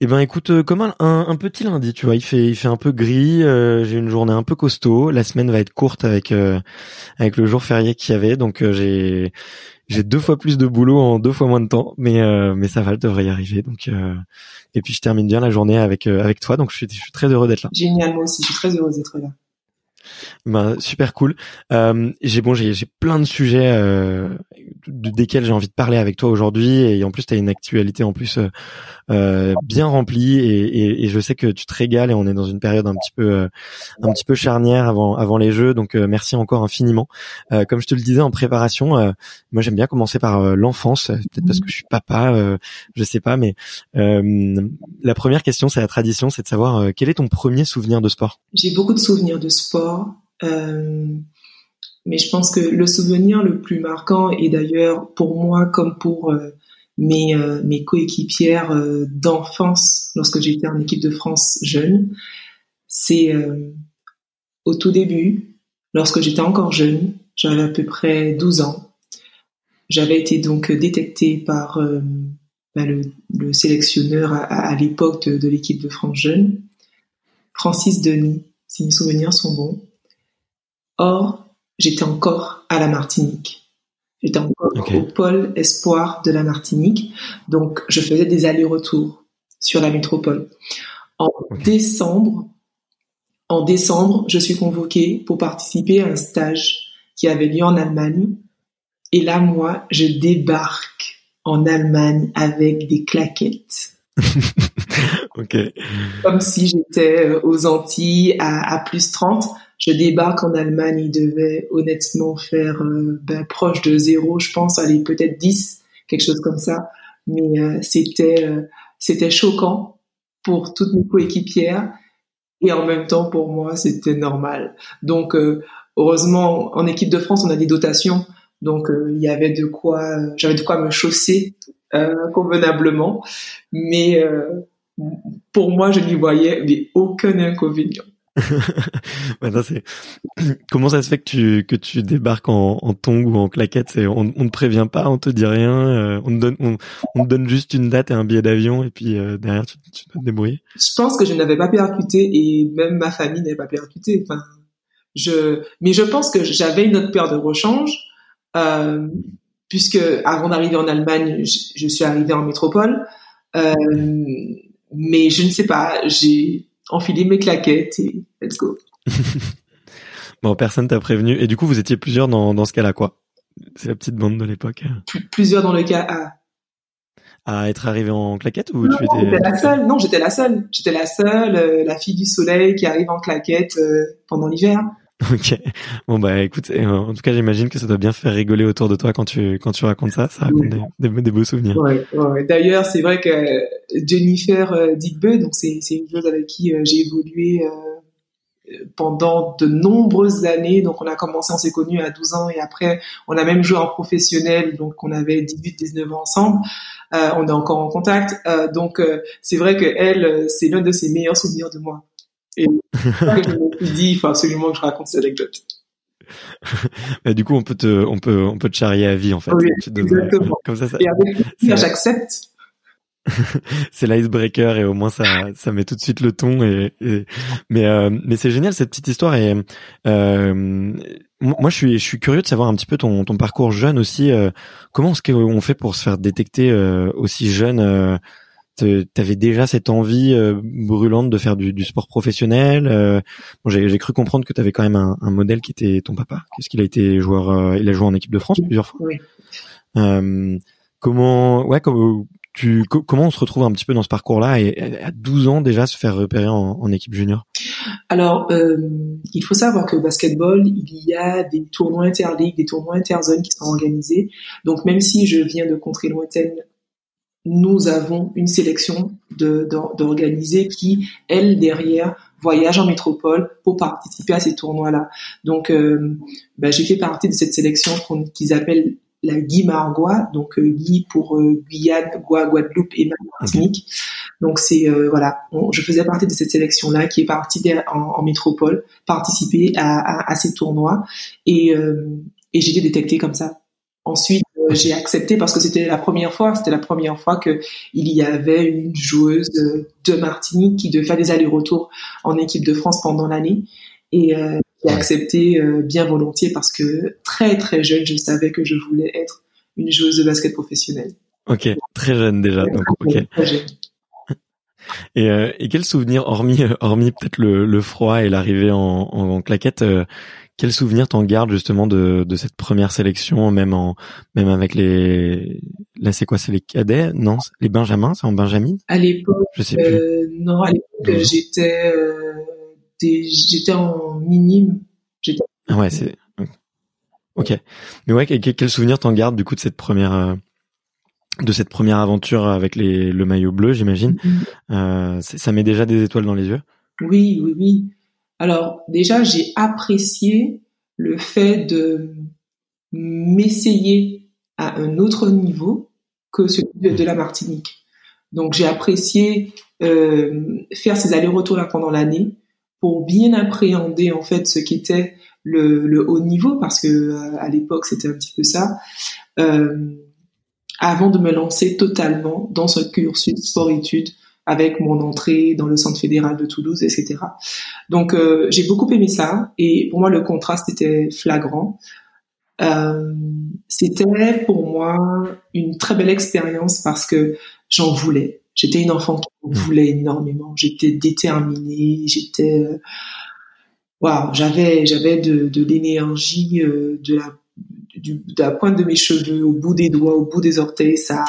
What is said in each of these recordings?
Eh ben écoute, euh, comme un, petit lundi, tu vois, il fait il fait un peu gris. Euh, j'ai une journée un peu costaud. La semaine va être courte avec euh, avec le jour férié qu'il y avait, donc j'ai j'ai deux fois plus de boulot en deux fois moins de temps, mais mais ça va, je devrais y arriver. Donc et puis je termine bien la journée avec avec toi, donc je suis je suis très heureux d'être là. Génial, moi aussi, je suis très heureuse d'être là. Ben, super cool. Euh, j'ai bon, j'ai plein de sujets euh, desquels j'ai envie de parler avec toi aujourd'hui, et en plus tu as une actualité en plus euh, euh, bien remplie, et, et, et, je sais que tu te régales, et on est dans une période un petit peu euh, un petit peu charnière avant avant les jeux, donc merci encore infiniment. comme je te le disais en préparation, moi j'aime bien commencer par l'enfance, peut-être parce que je suis papa, je sais pas, mais la première question, c'est la tradition, c'est de savoir quel est ton premier souvenir de sport? J'ai beaucoup de souvenirs de sport euh, mais je pense que le souvenir le plus marquant, et d'ailleurs pour moi comme pour euh, mes, euh, mes coéquipières d'enfance lorsque j'étais en équipe de France jeune, c'est au tout début, lorsque j'étais encore jeune, j'avais à peu près 12 ans, j'avais été donc détectée par bah, le, le, sélectionneur à, à l'époque de, de l'équipe de France jeune, Francis Denis, si mes souvenirs sont bons. Or, j'étais encore à la Martinique. J'étais encore au pôle espoir de la Martinique. Donc, je faisais des allers-retours sur la métropole. En décembre, en décembre, je suis convoquée pour participer à un stage qui avait lieu en Allemagne. Et là, moi, je débarque en Allemagne avec des claquettes. Comme si j'étais euh, aux Antilles à, à plus 30 je débarque en Allemagne, il devait honnêtement faire euh, ben, proche de zéro, je pense, aller peut-être 10, quelque chose comme ça. Mais euh, c'était euh, c'était choquant pour toutes mes coéquipières et en même temps pour moi c'était normal. Donc heureusement en équipe de France on a des dotations, donc il y avait de quoi, j'avais de quoi me chausser convenablement. Mais pour moi je n'y voyais mais aucun inconvénient. Comment ça se fait que tu que tu débarques en, en tongs ou en claquettes? C'est on, on te prévient pas, on te dit rien, euh, on te donne on, donne juste une date et un billet d'avion et puis euh, derrière tu, tu dois te débrouiller. Je pense que je n'avais pas percuté et même ma famille n'avait pas percuté. Mais je pense que j'avais une autre paire de rechange euh, puisque avant d'arriver en Allemagne, je, je suis arrivée en métropole. Mais je ne sais pas, j'ai enfilé mes claquettes et let's go. bon, personne t'a prévenu. Et du coup, vous étiez plusieurs dans, dans ce cas-là, quoi. C'est la petite bande de l'époque. plusieurs dans le cas à... À être arrivé en claquette ou non, tu étais... j'étais la seule. Non, j'étais la seule. J'étais la seule, euh, la fille du soleil qui arrive en claquette euh, pendant l'hiver. Ok. Bon bah écoute, en tout cas j'imagine que ça doit bien faire rigoler autour de toi quand tu quand tu racontes ça. Ça raconte des, des, beaux souvenirs. Ouais, ouais. D'ailleurs c'est vrai que Jennifer euh, donc c'est c'est une joueuse avec qui euh, j'ai évolué euh, pendant de nombreuses années. Donc on a commencé, on s'est connus à 12 ans et après on a même joué en professionnel. Donc on avait 18-19 ans ensemble. Euh, on est encore en contact. Euh, donc c'est vrai que elle, c'est l'un de ses meilleurs souvenirs de moi. Et suis dit, il faut absolument que je raconte cette anecdote. bah, du coup, on peut te, on peut, on peut te charrier à vie en fait. Oui, exactement. Comme ça, ça, et avec plaisir, j'accepte. c'est l'icebreaker et au moins ça, ça met tout de suite le ton. Et, et... mais, euh, mais c'est génial cette petite histoire et euh, moi je suis, je suis curieux de savoir un petit peu ton, ton parcours jeune aussi. Euh, comment est-ce qu'on fait pour se faire détecter aussi jeune T'avais déjà cette envie euh, brûlante de faire du, du sport professionnel. Euh, bon, j'ai cru comprendre que tu avais quand même un, un, modèle qui était ton papa. Qu'est-ce qu'il a été joueur euh, Il a joué en équipe de France plusieurs fois. Oui. comment, ouais, tu, comment on se retrouve un petit peu dans ce parcours-là et à 12 ans déjà se faire repérer en, en équipe junior? Alors, il faut savoir que au basketball, il y a des tournois interligues, des tournois interzones qui sont organisés. Donc, même si je viens de contrées lointaines nous avons une sélection d'organisés de, qui, elle, derrière, voyage en métropole pour participer à ces tournois-là. Donc, euh, ben, j'ai fait partie de cette sélection qu'ils appellent la Guy Margois, donc euh, Guy pour euh, Guyane, Gua, Guadeloupe et Martinique. Donc c'est euh, voilà, je faisais partie de cette sélection-là qui est partie en, en, métropole, participer à, à, à ces tournois et, et j'ai été détectée comme ça. Ensuite, euh, j'ai accepté parce que c'était la première fois, c'était la première fois que il y avait une joueuse de Martinique qui devait faire des allers-retours en équipe de France pendant l'année. Et euh, j'ai accepté euh, bien volontiers parce que très très jeune, je savais que je voulais être une joueuse de basket professionnelle. Ok, très jeune déjà. Donc. Et, euh, et quel souvenir, hormis, hormis peut-être le, le, froid et l'arrivée en, en, claquette, euh, quel souvenir t'en gardes justement de, de cette première sélection, même en même avec les là c'est quoi c'est les cadets? Non les benjamins c'est en benjamin? À l'époque je sais plus. euh, non à l'époque j'étais euh, j'étais en minime. J'étais ah ouais c'est ok. Mais ouais quel, souvenir t'en gardes du coup de cette première euh, de cette première aventure avec les le maillot bleu j'imagine? Mm-hmm. ça met déjà des étoiles dans les yeux? Oui oui oui alors déjà, j'ai apprécié le fait de m'essayer à un autre niveau que celui de, la Martinique. Donc j'ai apprécié euh, faire ces allers-retours là pendant l'année pour bien appréhender en fait ce qu'était le, le, haut niveau parce que euh, à l'époque c'était un petit peu ça. Euh, avant de me lancer totalement dans ce cursus sport-études avec mon entrée dans le centre fédéral de Toulouse, etc. Donc euh, j'ai beaucoup aimé ça et pour moi le contraste était flagrant. Euh, c'était pour moi une très belle expérience parce que j'en voulais. J'étais une enfant qui en voulait énormément. J'étais déterminée. J'étais euh, waouh, j'avais j'avais de, l'énergie, de la pointe de mes cheveux au bout des doigts, au bout des orteils. Ça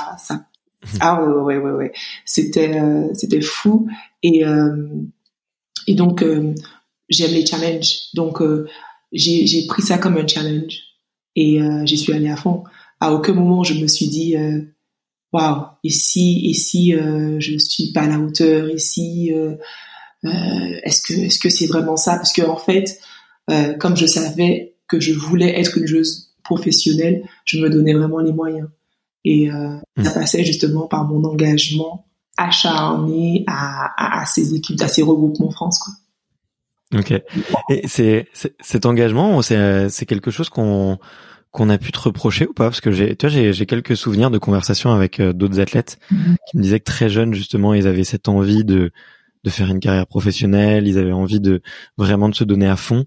ah ouais ouais ouais, c'était euh, c'était fou. Et euh, et donc euh, j'aime les challenges. Donc j'ai pris ça comme un challenge. Et j'y suis allée à fond. À aucun moment je me suis dit waouh et si et si je suis pas à la hauteur et est-ce que est-ce que c'est vraiment ça? Parce que en fait comme je savais que je voulais être une joueuse professionnelle je me donnais vraiment les moyens et euh, hmm. ça passait justement par mon engagement acharné à, à, à, ces équipes, à ces regroupements France. Quoi. Ok. Et c'est cet engagement, c'est c'est quelque chose qu'on qu'on a pu te reprocher ou pas? Parce que j'ai, tu vois, j'ai, j'ai quelques souvenirs de conversations avec euh, d'autres athlètes mm-hmm. qui me disaient que très jeunes justement, ils avaient cette envie de de faire une carrière professionnelle, ils avaient envie de vraiment de se donner à fond,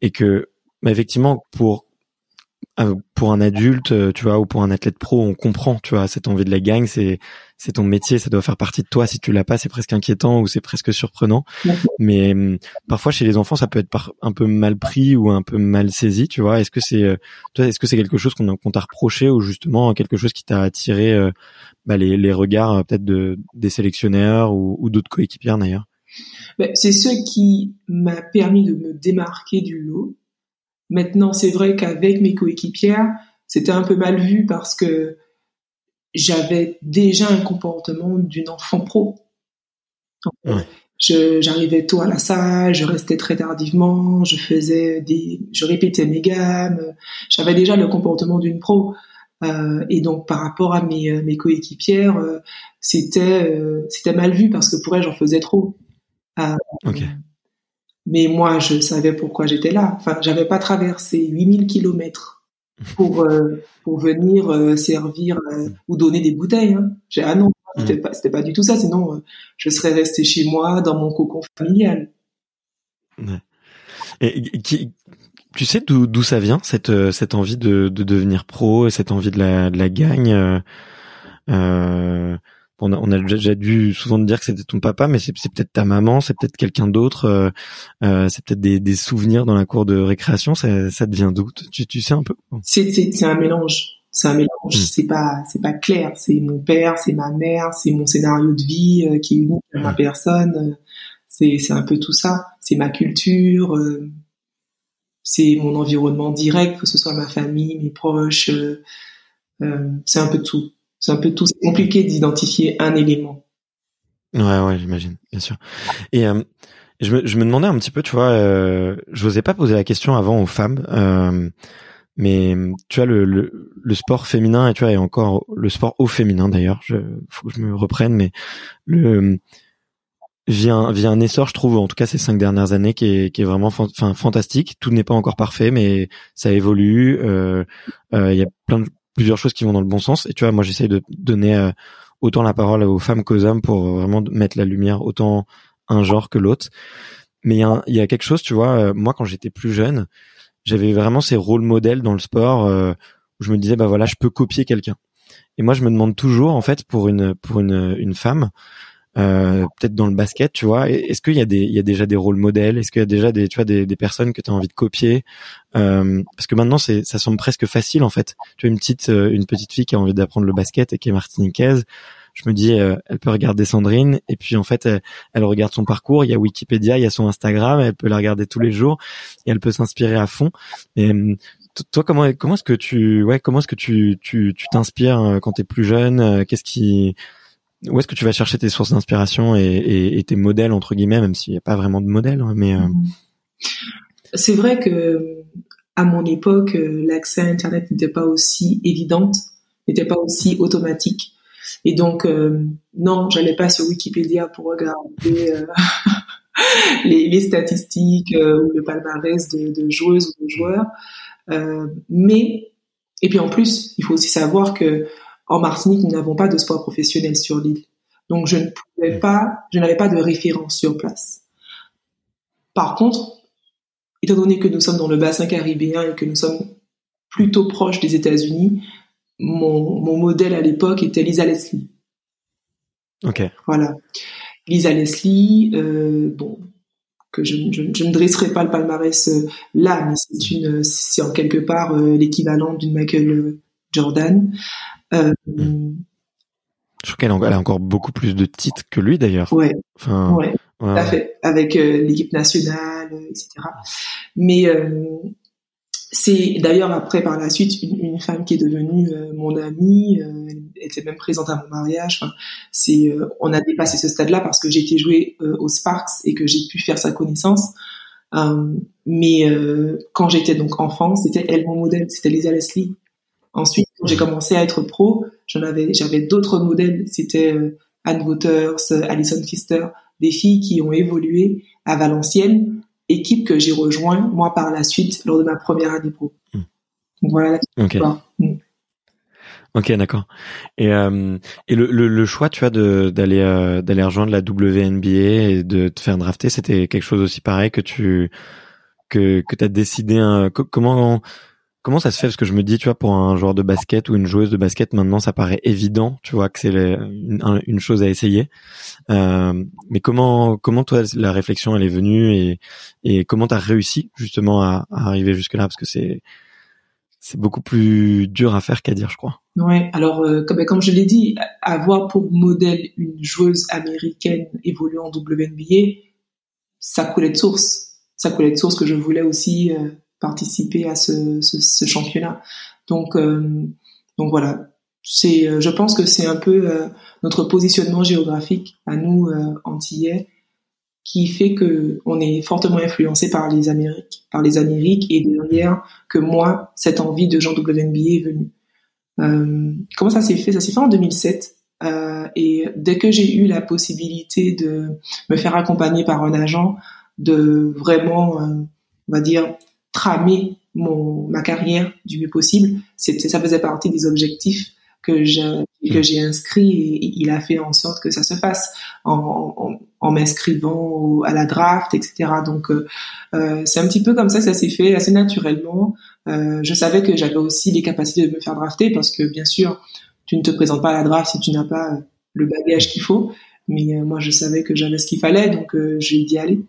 et que, effectivement, pour pour un adulte, euh, tu vois, ou pour un athlète pro, on comprend, tu vois, cette envie de la gagne, c'est c'est ton métier, ça doit faire partie de toi. Si tu l'as pas, c'est presque inquiétant ou c'est presque surprenant. Mais hum, parfois chez les enfants, ça peut être un peu mal pris ou un peu mal saisi, tu vois. Est-ce que c'est euh, toi, est-ce que c'est quelque chose qu'on t'a reproché ou justement quelque chose qui t'a attiré bah, les, les regards peut-être de des sélectionneurs ou, ou d'autres coéquipiers d'ailleurs? Ben, C'est ce qui m'a permis de me démarquer du lot Maintenant, c'est vrai qu'avec mes coéquipières, c'était un peu mal vu parce que j'avais déjà un comportement d'une enfant pro. j'arrivais tôt à la salle, je restais très tardivement, je faisais des, je répétais mes gammes, j'avais déjà le comportement d'une pro. Euh, et donc par rapport à mes, mes coéquipières, euh, c'était euh, c'était mal vu parce que pour elles j'en faisais trop. Okay. Mais moi, je savais pourquoi j'étais là. Enfin, j'avais pas traversé 8000 kilomètres pour euh, pour venir euh, servir euh, ou donner des bouteilles. Hein. J'ai ah non, c'était pas c'était pas du tout ça. Sinon, je serais resté chez moi dans mon cocon familial. Ouais. Et qui, tu sais d'où d'où ça vient cette cette envie de de devenir pro, cette envie de la de la gagne. Euh, on a, on a déjà dû souvent te dire que c'était ton papa, mais c'est peut-être ta maman, c'est peut-être quelqu'un d'autre, euh, euh, c'est peut-être des, des, souvenirs dans la cour de récréation. Ça, ça devient d'où tu, tu sais un peu C'est un mélange. C'est un mélange. Hmm. C'est pas c'est pas clair. C'est mon père, c'est ma mère, c'est mon scénario de vie euh, qui est unique à ma personne. C'est c'est un peu tout ça. C'est ma culture. Euh, c'est mon environnement direct, que ce soit ma famille, mes proches. c'est un peu tout. C'est un peu tout. Compliqué d'identifier un élément. Ouais, ouais, j'imagine, bien sûr. Et euh, je, me, je me demandais un petit peu, tu vois, euh, je n'osais pas poser la question avant aux femmes, euh, mais tu vois le, le, le, sport féminin et tu vois et encore le sport au féminin d'ailleurs, je faut que je me reprenne, mais le vient vient un essor, je trouve, en tout cas ces cinq dernières années, qui est, qui est vraiment enfin fantastique. Tout n'est pas encore parfait, mais ça évolue. Euh, euh, il y a plein de plusieurs choses qui vont dans le bon sens. Et tu vois, moi, j'essaye de donner euh, autant la parole aux femmes qu'aux hommes pour vraiment mettre la lumière autant un genre que l'autre. Mais il y, a, y a quelque chose, tu vois, euh, moi, quand j'étais plus jeune, j'avais vraiment ces rôles modèles dans le sport euh, où je me disais, bah voilà, je peux copier quelqu'un. Et moi, je me demande toujours, en fait, pour une pour une, une femme, euh, peut-être dans le basket, tu vois. Est-ce qu'il y a des, il y a déjà des rôles modèles? Est-ce qu'il y a déjà des, tu vois, des, des personnes que tu as envie de copier? Euh, Parce que maintenant, c'est, ça semble presque facile en fait. Tu as une petite, euh, une petite fille qui a envie d'apprendre le basket et qui est martiniquaise. Je me dis, elle peut regarder Sandrine et puis en fait, elle, regarde son parcours. Il y a Wikipédia, il y a son Instagram. Elle peut la regarder tous les jours et elle peut s'inspirer à fond. Et toi, comment comment est-ce que tu ouais comment est-ce que tu tu tu t'inspires quand tu es plus jeune? Qu'est-ce qui où est-ce que tu vas chercher tes sources d'inspiration et, tes modèles entre guillemets, même s'il n'y a pas vraiment de modèle, hein, mais euh, mhm. c'est vrai que à mon époque, euh, l'accès à Internet n'était pas aussi évident, n'était pas aussi automatique, et donc euh, non, j'allais pas sur Wikipédia pour regarder les, statistiques ou le palmarès de, joueuses ou de joueurs, mais et puis en plus, il faut aussi savoir que en Martinique, nous n'avons pas de sport professionnel sur l'île. Donc, je ne pouvais pas, je n'avais pas de référence sur place. Par contre, étant donné que nous sommes dans le bassin caribéen et que nous sommes plutôt proches des États-Unis, mon, modèle à l'époque était Lisa Leslie. Ok. Voilà. Lisa Leslie, euh, bon, que je, ne dresserai pas le palmarès euh, là, mais c'est une, c'est en quelque part euh, l'équivalent d'une Michael Jordan. Euh, je crois qu'elle a encore beaucoup plus de titres que lui d'ailleurs. Ouais. Enfin, ouais, tout à fait. Avec euh, l'équipe nationale, etc. Mais euh, c'est d'ailleurs après par la suite une, femme qui est devenue mon amie. elle était même présente à mon mariage. Enfin, c'est on a dépassé ce stade-là parce que j'ai été jouer aux Sparks et que j'ai pu faire sa connaissance. mais quand j'étais donc enfant, c'était elle mon modèle, c'était Lisa Leslie. Ensuite, quand j'ai commencé à être pro, j'en avais, j'avais d'autres modèles. C'était euh, Anne Wouters, Alison Pfister, des filles qui ont évolué à Valenciennes équipe que j'ai rejoint moi par la suite lors de ma première année pro. Hmm. Donc voilà. Ok. Hmm. Ok, d'accord. Et euh, et le, le, choix, tu vois, de d'aller euh, d'aller rejoindre la WNBA et de te faire drafter, c'était quelque chose aussi pareil que tu que que t'as décidé. Un, comment Comment ça se fait? Parce que je me dis, tu vois, pour un joueur de basket ou une joueuse de basket, maintenant, ça paraît évident, tu vois, que c'est une, chose à essayer. Euh, mais comment, comment toi, la réflexion, elle est venue et, et comment t'as réussi justement à, arriver jusque là Parce que c'est c'est beaucoup plus dur à faire qu'à dire, je crois. Ouais. Alors, euh, comme, comme je l'ai dit, avoir pour modèle une joueuse américaine évoluant en WNBA, ça coulait de source. Ça coulait de source que je voulais aussi. Euh, participer à ce, ce, ce championnat. Donc, euh, donc voilà. C'est, euh, je pense que c'est un peu euh, notre positionnement géographique à nous antillais qui fait que on est fortement influencé par les Amériques, par les Amériques et derrière que moi cette envie de Jean WNBA est venue. Euh, comment ça s'est fait? Ça s'est fait en 2007 euh, et dès que j'ai eu la possibilité de me faire accompagner par un agent, de vraiment, on va dire, tramer mon ma carrière du mieux possible. C'était ça faisait partie des objectifs que j'ai que mm. j'ai inscrit et il a fait en sorte que ça se fasse en, en, en m'inscrivant à la draft, etc. Donc euh, euh, c'est un petit peu comme ça que ça s'est fait assez naturellement. Euh, je savais que j'avais aussi les capacités de me faire drafter parce que bien sûr tu ne te présentes pas à la draft si tu n'as pas le bagage qu'il faut. Mais euh, moi je savais que j'avais ce qu'il fallait donc j'ai dit allez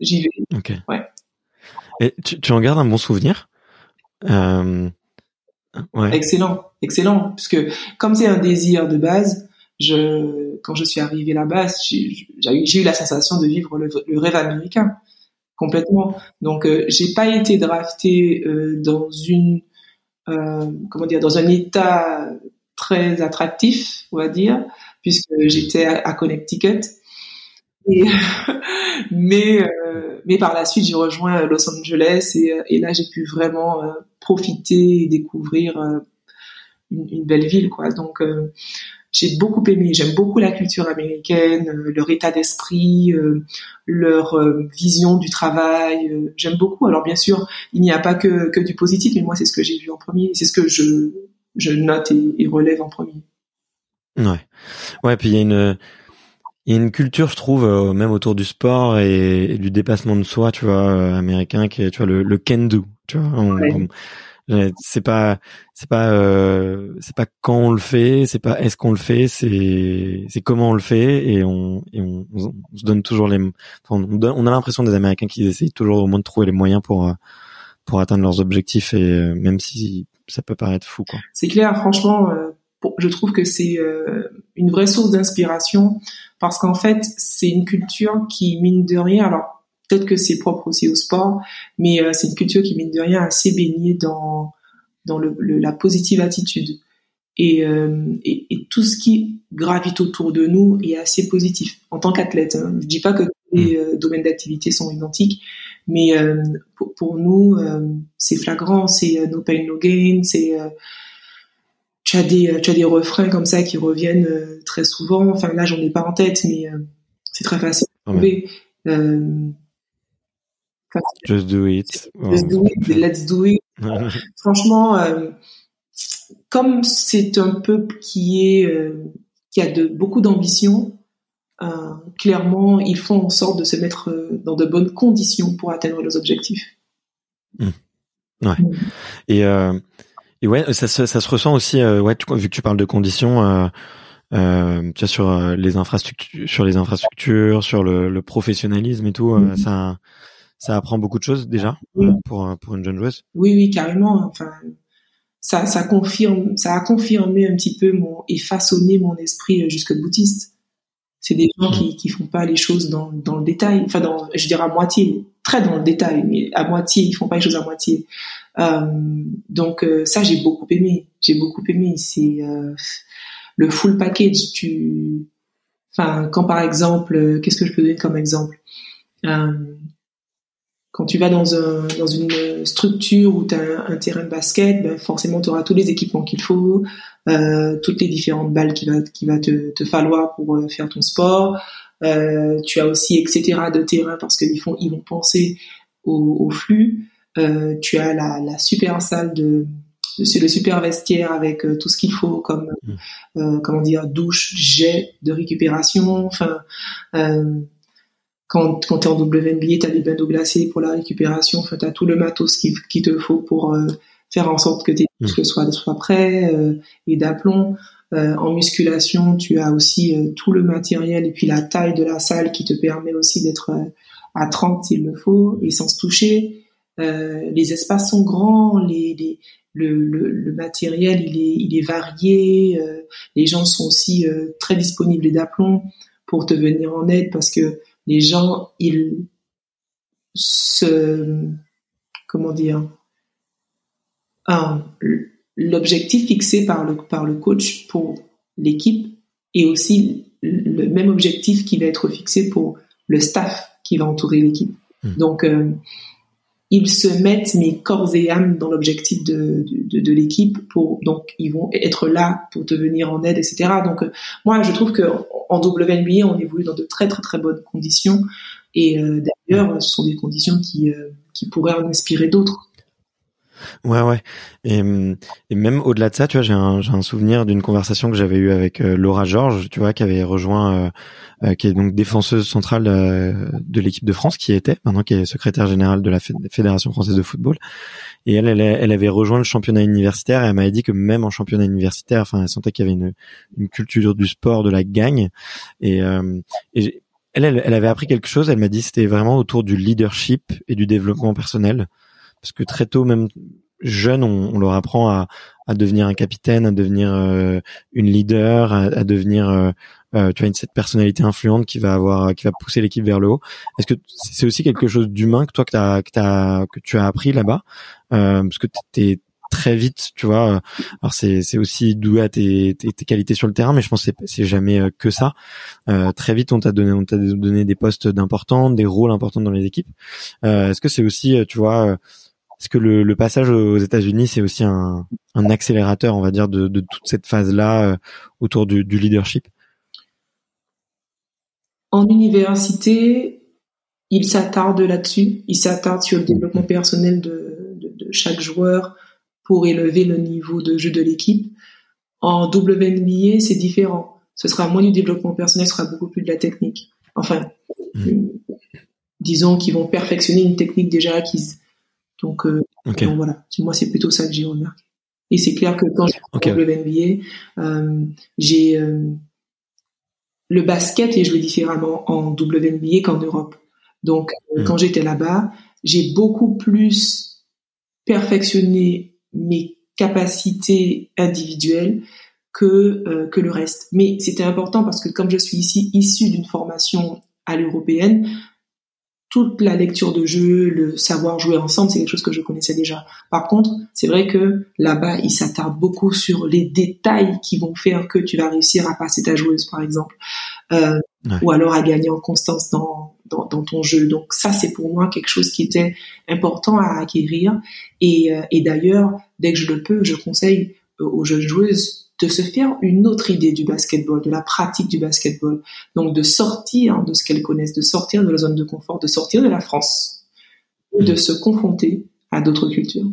j'y vais. Okay. Ouais. Et tu, tu en gardes un bon souvenir? Euh, ouais. Excellent, excellent. Parce que comme c'est un désir de base, je, quand je suis arrivé là-bas, j'ai eu la sensation de vivre le, rêve américain complètement. Donc, euh, j'ai pas été drafté euh, dans une, euh, comment dire, dans un état très attractif, on va dire, puisque j'étais à Connecticut. Mais euh, mais par la suite, j'ai rejoint Los Angeles et, euh, et là, j'ai pu vraiment euh, profiter et découvrir une, une, belle ville, quoi. Donc j'ai beaucoup aimé. J'aime beaucoup la culture américaine, leur état d'esprit, leur vision du travail. J'aime beaucoup. Alors bien sûr, il n'y a pas que, que du positif, mais moi c'est ce que j'ai vu en premier. C'est ce que je je note et, et relève en premier. Ouais, ouais. Puis il y a une il y a une culture, je trouve, euh, même autour du sport et, du dépassement de soi, tu vois, euh, américain, qui est, tu vois, le, le can do, tu vois. c'est pas, c'est pas, euh, c'est pas quand on le fait, c'est pas est-ce qu'on le fait, c'est, c'est comment on le fait et on, et on, on, se donne toujours les, on, on a l'impression des Américains qui essayent toujours au moins de trouver les moyens pour, pour atteindre leurs objectifs et même si ça peut paraître fou, quoi. C'est clair, franchement je trouve que c'est euh, une vraie source d'inspiration parce qu'en fait, c'est une culture qui, mine de rien, alors peut-être que c'est propre aussi au sport, mais euh, c'est une culture qui, mine de rien, assez baignée dans, dans le, la positive attitude. Et, euh, et, et, tout ce qui gravite autour de nous est assez positif en tant qu'athlète. Hein. Je dis pas que tous les mmh. domaines d'activité sont identiques, mais pour, pour, nous, c'est flagrant, c'est no pain, no gain, c'est tu as des tu as des refrains comme ça qui reviennent euh, très souvent. Enfin là j'en ai pas en tête, mais euh, c'est très facile à trouver. Euh, Just do it. Just do it. Let's do it. Franchement, comme c'est un peuple qui est qui a de beaucoup d'ambition, clairement ils font en sorte de se mettre dans de bonnes conditions pour atteindre leurs objectifs. Mmh. Ouais. Mmh. Et et ouais, ça, ça, ça se ressent aussi. Euh, ouais, vu que tu parles de conditions, euh, euh, tu vois, sur euh, les infrastructures, sur les infrastructures, sur le, le professionnalisme et tout, mm-hmm. ça, ça apprend beaucoup de choses déjà pour pour une jeune joueuse. Oui, oui, carrément. Enfin, ça, ça confirme, ça a confirmé un petit peu mon et façonné mon esprit jusque boutiste. C'est des gens qui qui font pas les choses dans dans le détail, enfin dans, je dirais à moitié, très dans le détail, mais à moitié, ils font pas les choses à moitié. Euh, donc euh, ça, j'ai beaucoup aimé. J'ai beaucoup aimé. C'est euh, le full package. Tu, enfin, quand par exemple, qu'est-ce que je peux donner comme exemple? Quand tu vas dans, un, dans une structure où tu as un, terrain de basket, ben forcément tu auras tous les équipements qu'il faut, euh, toutes les différentes balles qu'il va, qui va te, te, falloir pour faire ton sport. Euh, tu as aussi etc de terrain parce qu'ils font ils vont penser au, flux. Tu as la, la super salle de c'est le super vestiaire avec tout ce qu'il faut comme mmh. comment dire douche, jet de récupération. Enfin, quand, quand tu es en WNBA, tu as des bains d'eau glacée pour la récupération, enfin, tu as tout le matos qu'il qui te faut pour euh, faire en sorte que tes mmh. muscles soient, soient prêts euh, et d'aplomb. Euh, en musculation, tu as aussi euh, tout le matériel et puis la taille de la salle qui te permet aussi d'être à 30 s'il le faut et sans se toucher. Les espaces sont grands, les, les le, le, le, matériel il est, il est varié, les gens sont aussi très disponibles et d'aplomb pour te venir en aide parce que les gens, ils se, comment dire, l'objectif fixé par le, par le coach pour l'équipe est aussi le même objectif qui va être fixé pour le staff qui va entourer l'équipe. Hmm. Donc, euh, ils se mettent mes corps et âme dans l'objectif de, de, de l'équipe pour donc ils vont être là pour te venir en aide etc donc euh, moi je trouve que en WNBA on évolue dans de très très très bonnes conditions. Et euh, d'ailleurs ce sont des conditions qui euh, qui pourraient en inspirer d'autres Ouais, ouais. Et, et même au-delà de ça, tu vois, j'ai un, j'ai un souvenir d'une conversation que j'avais eue avec Laura Georges, tu vois, qui avait rejoint euh, qui est donc défenseuse centrale euh, de l'équipe de France, qui était maintenant qui est secrétaire générale de la Fédération française de football. Et elle, elle, elle avait rejoint le championnat universitaire et elle m'avait dit que même en championnat universitaire, enfin, elle sentait qu'il y avait une, une culture du sport, de la gagne. Et, euh, et elle, elle, elle, avait appris quelque chose. Elle m'a dit c'était vraiment autour du leadership et du développement personnel, parce que très tôt, même jeune, on, leur apprend à, à, devenir un capitaine, à devenir une leader, à, à devenir euh, tu as une cette personnalité influente qui va avoir qui va pousser l'équipe vers le haut. Est-ce que c'est aussi quelque chose d'humain que toi que as, que, as, que tu as appris là-bas? Euh, parce que t'es très vite, tu vois. Alors c'est aussi doué à tes, tes, qualités sur le terrain, mais je pense que c'est jamais euh, que ça. Euh, très vite, on t'a donné on t'a donné des postes d'importants, des rôles importants dans les équipes. Euh, Est-ce que c'est aussi, euh, tu vois, est-ce que le, le, passage aux États-Unis c'est aussi un, un accélérateur, on va dire, de, de toute cette phase là autour du, du leadership en université, il s'attarde là-dessus. Il s'attarde sur le développement personnel de, de, de, chaque joueur pour élever le niveau de jeu de l'équipe. En WNBA, c'est différent. Ce sera moins du développement personnel, ce sera beaucoup plus de la technique. Enfin, mmh. disons qu'ils vont perfectionner une technique déjà acquise. Donc, euh, donc voilà, moi c'est plutôt ça que j'ai remarqué. Et c'est clair que quand je suis en WNBA, euh, j'ai euh, le basket est joué différemment en WNBA qu'en Europe. Donc, euh, hmm. quand j'étais là-bas, j'ai beaucoup plus perfectionné mes capacités individuelles que euh, que le reste. Mais c'était important parce que comme je suis ici issue d'une formation à l'européenne, toute la lecture de jeu, le savoir jouer ensemble, c'est quelque chose que je connaissais déjà. Par contre, c'est vrai que là-bas, ils s'attardent beaucoup sur les détails qui vont faire que tu vas réussir à passer ta joueuse, par exemple, euh, ou alors à gagner en constance dans, dans, dans ton jeu. Donc ça, c'est pour moi quelque chose qui était important à acquérir. Et, euh, et d'ailleurs, dès que je le peux, je conseille euh, aux jeunes joueuses de se faire une autre idée du basketball, de la pratique du basketball. Donc de sortir de ce qu'elles connaissent, de sortir de la zone de confort, de sortir de la France, de mm. se confronter à d'autres cultures.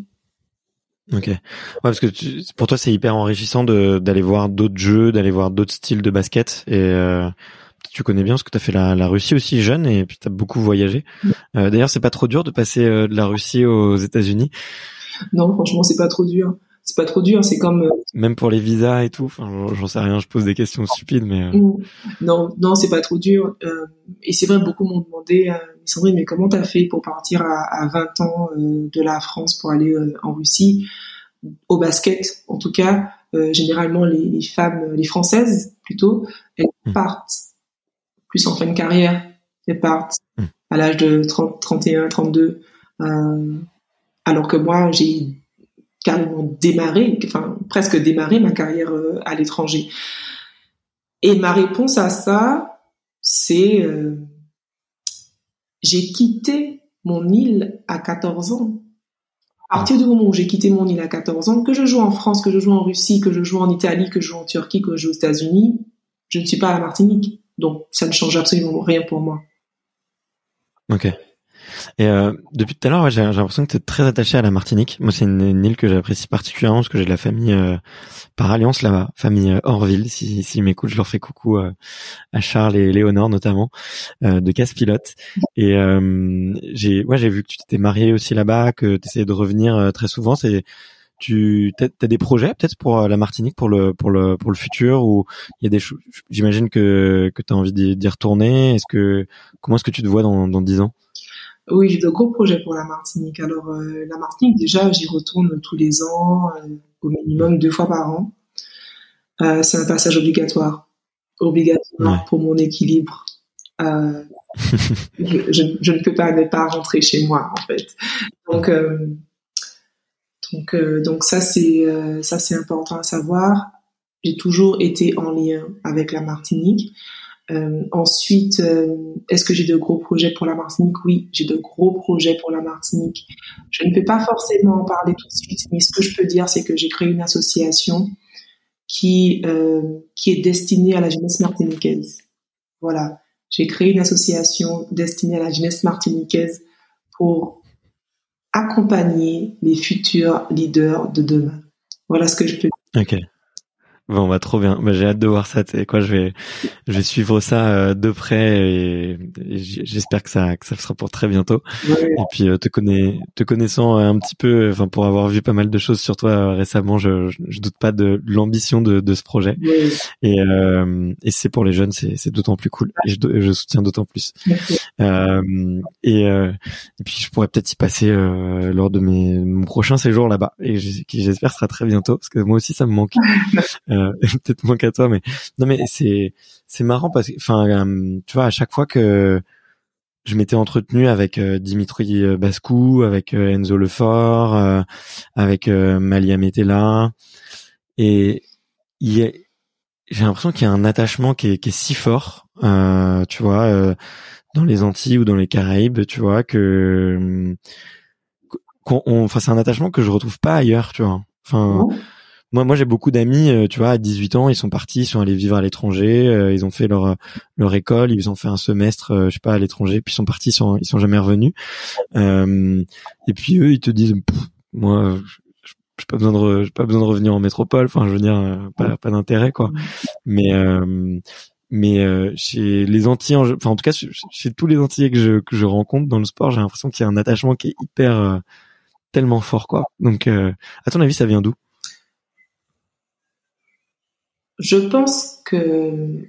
Ok. Ouais, parce que pour toi c'est hyper enrichissant d'aller voir d'autres jeux, d'aller voir d'autres styles de basket et euh, tu connais bien parce que tu as fait la, la, Russie aussi jeune et puis tu as beaucoup voyagé. Euh, D'ailleurs, c'est pas trop dur de passer euh, de la Russie aux États-Unis? Non, franchement, c'est pas trop dur c'est pas trop dur. C'est comme euh, même pour les visas et tout. Enfin, j'en sais rien. Je pose des questions stupides, mais euh. non, non, c'est pas trop dur. Euh, et c'est vrai, beaucoup m'ont demandé, Sandrine, mais comment t'as fait pour partir à, à 20 ans de la France pour aller en Russie? Au basket En tout cas, généralement les, les, femmes, les françaises plutôt, elles hmm. partent plus en fin de carrière. Elles partent hmm. à l'âge de 30, 31, 32. alors que moi, j'ai carrément démarré, enfin presque démarré ma carrière euh, à l'étranger. Et ma réponse à ça, c'est euh, j'ai quitté mon île à 14 ans. À partir du moment où j'ai quitté mon île à 14 ans, que je joue en France, que je joue en Russie, que je joue en Italie, que je joue en Turquie, que je joue aux États-Unis, je ne suis pas à la Martinique. Donc ça ne change absolument rien pour moi. Et euh, depuis tout à l'heure, j'ai l'impression que tu es très attaché à la Martinique. Moi, c'est une, île que j'apprécie particulièrement parce que j'ai de la famille euh, par alliance là-bas, famille euh, Orville. Si, si m'écoutent, je leur fais coucou euh, à Charles et Léonore notamment de Casse-Pilote. Et j'ai, ouais, j'ai vu que tu t'étais marié aussi là-bas, que tu essayais de revenir très souvent. C'est tu as des projets peut-être pour la Martinique pour le pour le pour le futur ou il y a des choses j'imagine que que tu as envie d'y retourner est-ce que comment est-ce que tu te vois dans dans 10 ans? Oui, j'ai de gros projets pour la Martinique. Alors, euh, la Martinique, déjà, j'y retourne tous les ans, euh, au minimum deux fois par an. Euh, c'est un passage obligatoire, obligatoire pour mon équilibre. Je, je, ne peux pas ne pas rentrer chez moi, en fait. Donc, donc, donc ça, c'est ça, c'est important à savoir. J'ai toujours été en lien avec la Martinique. Euh, ensuite, euh, est-ce que j'ai de gros projets pour la Martinique? Oui, j'ai de gros projets pour la Martinique. Je ne peux pas forcément en parler tout de suite, mais ce que je peux dire, c'est que j'ai créé une association qui euh, qui est destinée à la jeunesse martiniquaise. Voilà, j'ai créé une association destinée à la jeunesse martiniquaise pour accompagner les futurs leaders de demain. Voilà ce que je peux dire. Okay. Bon, bah trop bien. Bah, j'ai hâte de voir ça. Tu quoi, je vais, je vais suivre ça euh, de près et, j'espère que ça, que ça sera pour très bientôt. Et puis euh, te connais, te connaissant un petit peu, enfin pour avoir vu pas mal de choses sur toi euh, récemment, je, je, doute pas de l'ambition de, de ce projet. Et, et c'est pour les jeunes, c'est, c'est d'autant plus cool. Et je, je soutiens d'autant plus. et, et puis je pourrais peut-être y passer lors de mes mon prochain séjour là-bas et qui j'espère sera très bientôt parce que moi aussi ça me manque. Euh, peut-être moins qu'à toi, mais non, mais c'est c'est marrant parce que, enfin, euh, tu vois, à chaque fois que je m'étais entretenu avec euh, Dimitri Bascou, avec Enzo Lefort, avec Malia Metella, et il j'ai l'impression qu'il y a un attachement qui est, qui est si fort, tu vois, dans les Antilles ou dans les Caraïbes, tu vois, que enfin, c'est un attachement que je retrouve pas ailleurs, tu vois. Enfin, moi, moi, j'ai beaucoup d'amis, euh, tu vois, à 18 ans, ils sont partis, ils sont allés vivre à l'étranger, euh, ils ont fait leur leur école, ils ont fait un semestre, euh, je sais pas, à l'étranger, puis ils sont partis, ils sont, ils sont jamais revenus. et puis eux, ils te disent, moi, j'ai pas besoin de, j'ai pas besoin de revenir en métropole. Enfin, je veux dire, pas, pas d'intérêt, quoi. Mais mais chez les Antillais, enfin en tout cas chez, tous les Antillais que je que je rencontre dans le sport, j'ai l'impression qu'il y a un attachement qui est hyper tellement fort, quoi. Donc, à ton avis, ça vient d'où? Je pense que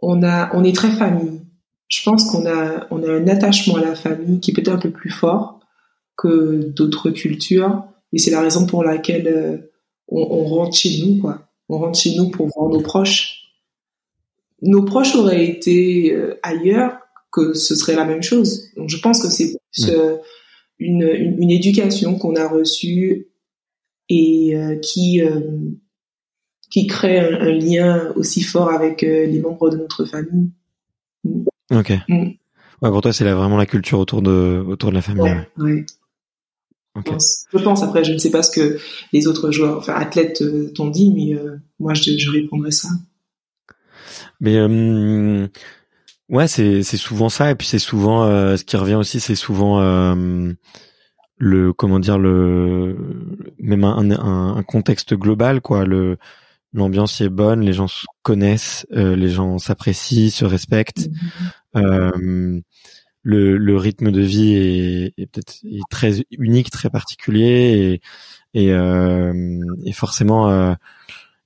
on a, on est très famille. Je pense qu'on a, on a un attachement à la famille qui est peut-être un peu plus fort que d'autres cultures, et c'est la raison pour laquelle euh, on, on, rentre chez nous, quoi. On rentre chez nous pour voir nos proches. Nos proches auraient été euh, ailleurs, que ce serait la même chose. Donc je pense que c'est euh, une, une, une, éducation qu'on a reçue et qui qui crée un, lien aussi fort avec euh, les membres de notre famille. Mm. Ok. Mm. Ouais, pour toi, c'est vraiment la culture autour de autour de la famille. Ouais. ouais. Je, pense, Après, je ne sais pas ce que les autres joueurs, enfin athlètes, euh, t'ont dit, mais euh, moi, je, je répondrais ça. Mais ouais, c'est c'est souvent ça, et puis c'est souvent ce qui revient aussi, c'est souvent le comment dire le même un, un, un, contexte global, quoi. Le l'ambiance est bonne, les gens se connaissent, euh, les gens s'apprécient, se respectent. Euh, le, le, rythme de vie est, est peut-être très unique, très particulier, et, et, euh, et forcément euh,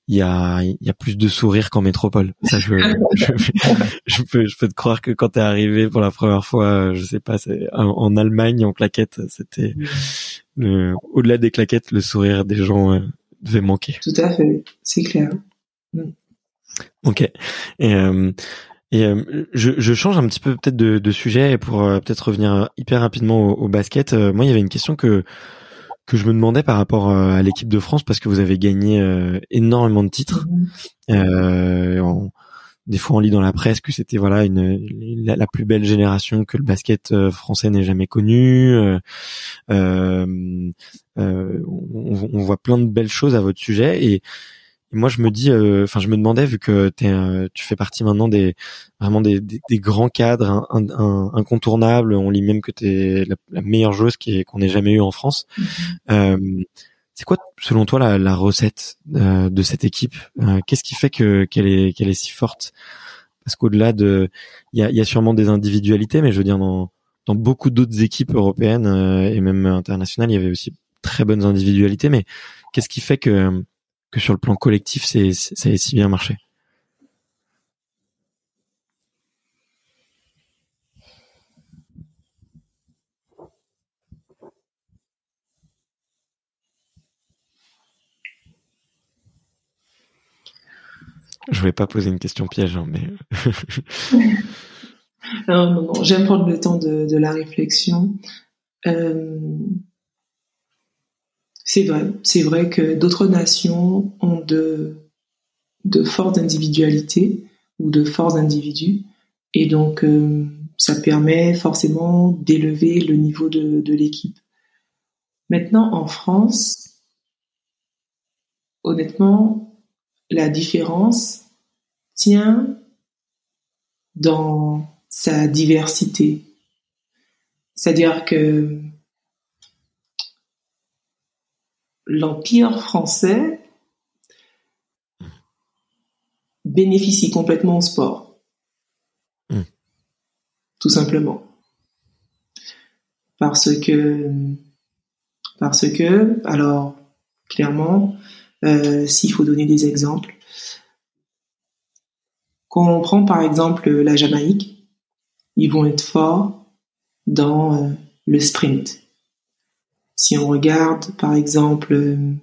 il y a, y a plus de sourires qu'en métropole. Ça, je, je, peux, je peux te croire que quand t'es arrivé pour la première fois, je sais pas, c'est en, Allemagne en claquette, c'était au-delà des claquettes, le sourire des gens euh, devait manquer. Tout à fait, c'est clair. Mm. Ok. Et, euh, et euh, je, je, change un petit peu peut-être de, de, sujet pour euh, peut-être revenir hyper rapidement au, basket. moi, il y avait une question que que je me demandais par rapport à l'équipe de France parce que vous avez gagné énormément de titres. Mm-hmm. Des fois, on lit dans la presse que c'était voilà une la, plus belle génération que le basket français n'ait jamais connue. Euh, on, on, voit plein de belles choses à votre sujet et moi, je me dis, euh, enfin, je me demandais vu que es, tu fais partie maintenant des vraiment des, des, grands cadres incontournables. On lit même que tu es la, meilleure joueuse qui qu'on ait jamais eu en France. Mm-hmm. C'est quoi, selon toi, la, recette de cette équipe Qu'est-ce qui fait que qu'elle est si forte? Parce qu'au-delà de, il y a, sûrement des individualités, mais je veux dire dans dans beaucoup d'autres équipes européennes et même internationales, il y avait aussi très bonnes individualités. Mais qu'est-ce qui fait que que sur le plan collectif, c'est, ça a si bien marché? Je voulais pas poser une question piège, hein, mais. non, non, non. J'aime prendre le temps de, la réflexion. Euh, c'est vrai, c'est vrai que d'autres nations ont de, de fortes individualités ou de forts individus, et donc euh, ça permet forcément d'élever le niveau de, de l'équipe. Maintenant, en France, honnêtement, la différence tient dans sa diversité. C'est-à-dire que l'Empire français bénéficie complètement au sport. Hmm. Tout simplement. Parce que, parce que, alors, clairement, s'il faut donner des exemples, quand on prend par exemple la Jamaïque, ils vont être forts dans euh, le sprint. Si on regarde par exemple euh,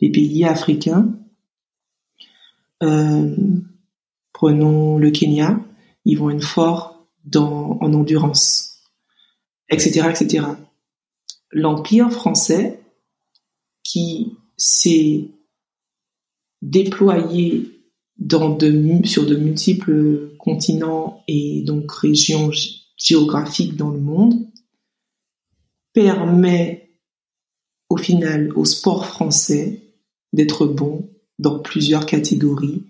les pays africains, euh, prenons le Kenya, ils vont être forts en endurance, etc., etc. L'empire français, qui s'est déployé sur de multiples continents et donc régions géographiques dans le monde, permet au final au sport français d'être bon dans plusieurs catégories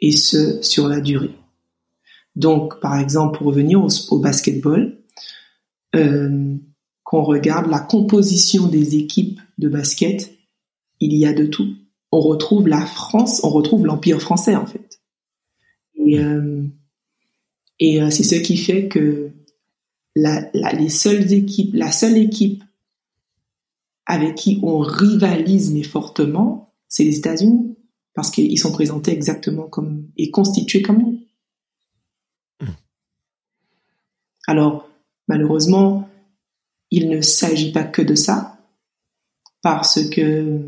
et ce sur la durée. Donc, par exemple, pour revenir au, basketball, euh, qu'on regarde la composition des équipes de basket, il y a de tout. On retrouve la France, on retrouve l'empire français en fait. Et, euh, euh, c'est ce qui fait que la, seule équipe avec qui on rivalise mais fortement, c'est les États-Unis, parce qu'ils sont présentés exactement comme et constitués comme nous. Alors, malheureusement, il ne s'agit pas que de ça, parce que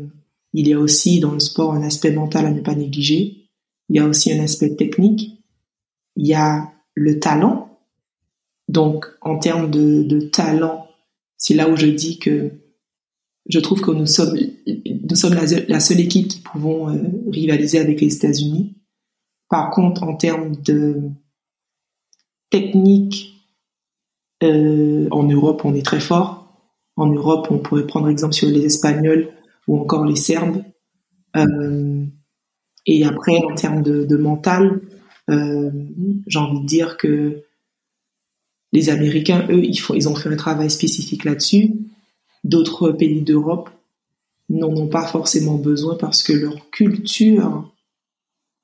il y a aussi dans le sport un aspect mental à ne pas négliger. Il y a aussi un aspect technique. Il y a le talent. Donc, en termes de, talent, c'est là où je dis que je trouve que nous sommes, nous sommes la, seule équipe qui pouvons euh, rivaliser avec les États-Unis. Par contre, en termes de technique, euh, en Europe, on est très fort. En Europe, on pourrait prendre exemple sur les Espagnols ou encore les Serbes. Euh, et après, en termes de, mental, euh, j'ai envie de dire que les Américains, eux, ils, font, ils ont fait un travail spécifique là-dessus d'autres pays d'Europe n'en ont pas forcément besoin parce que leur culture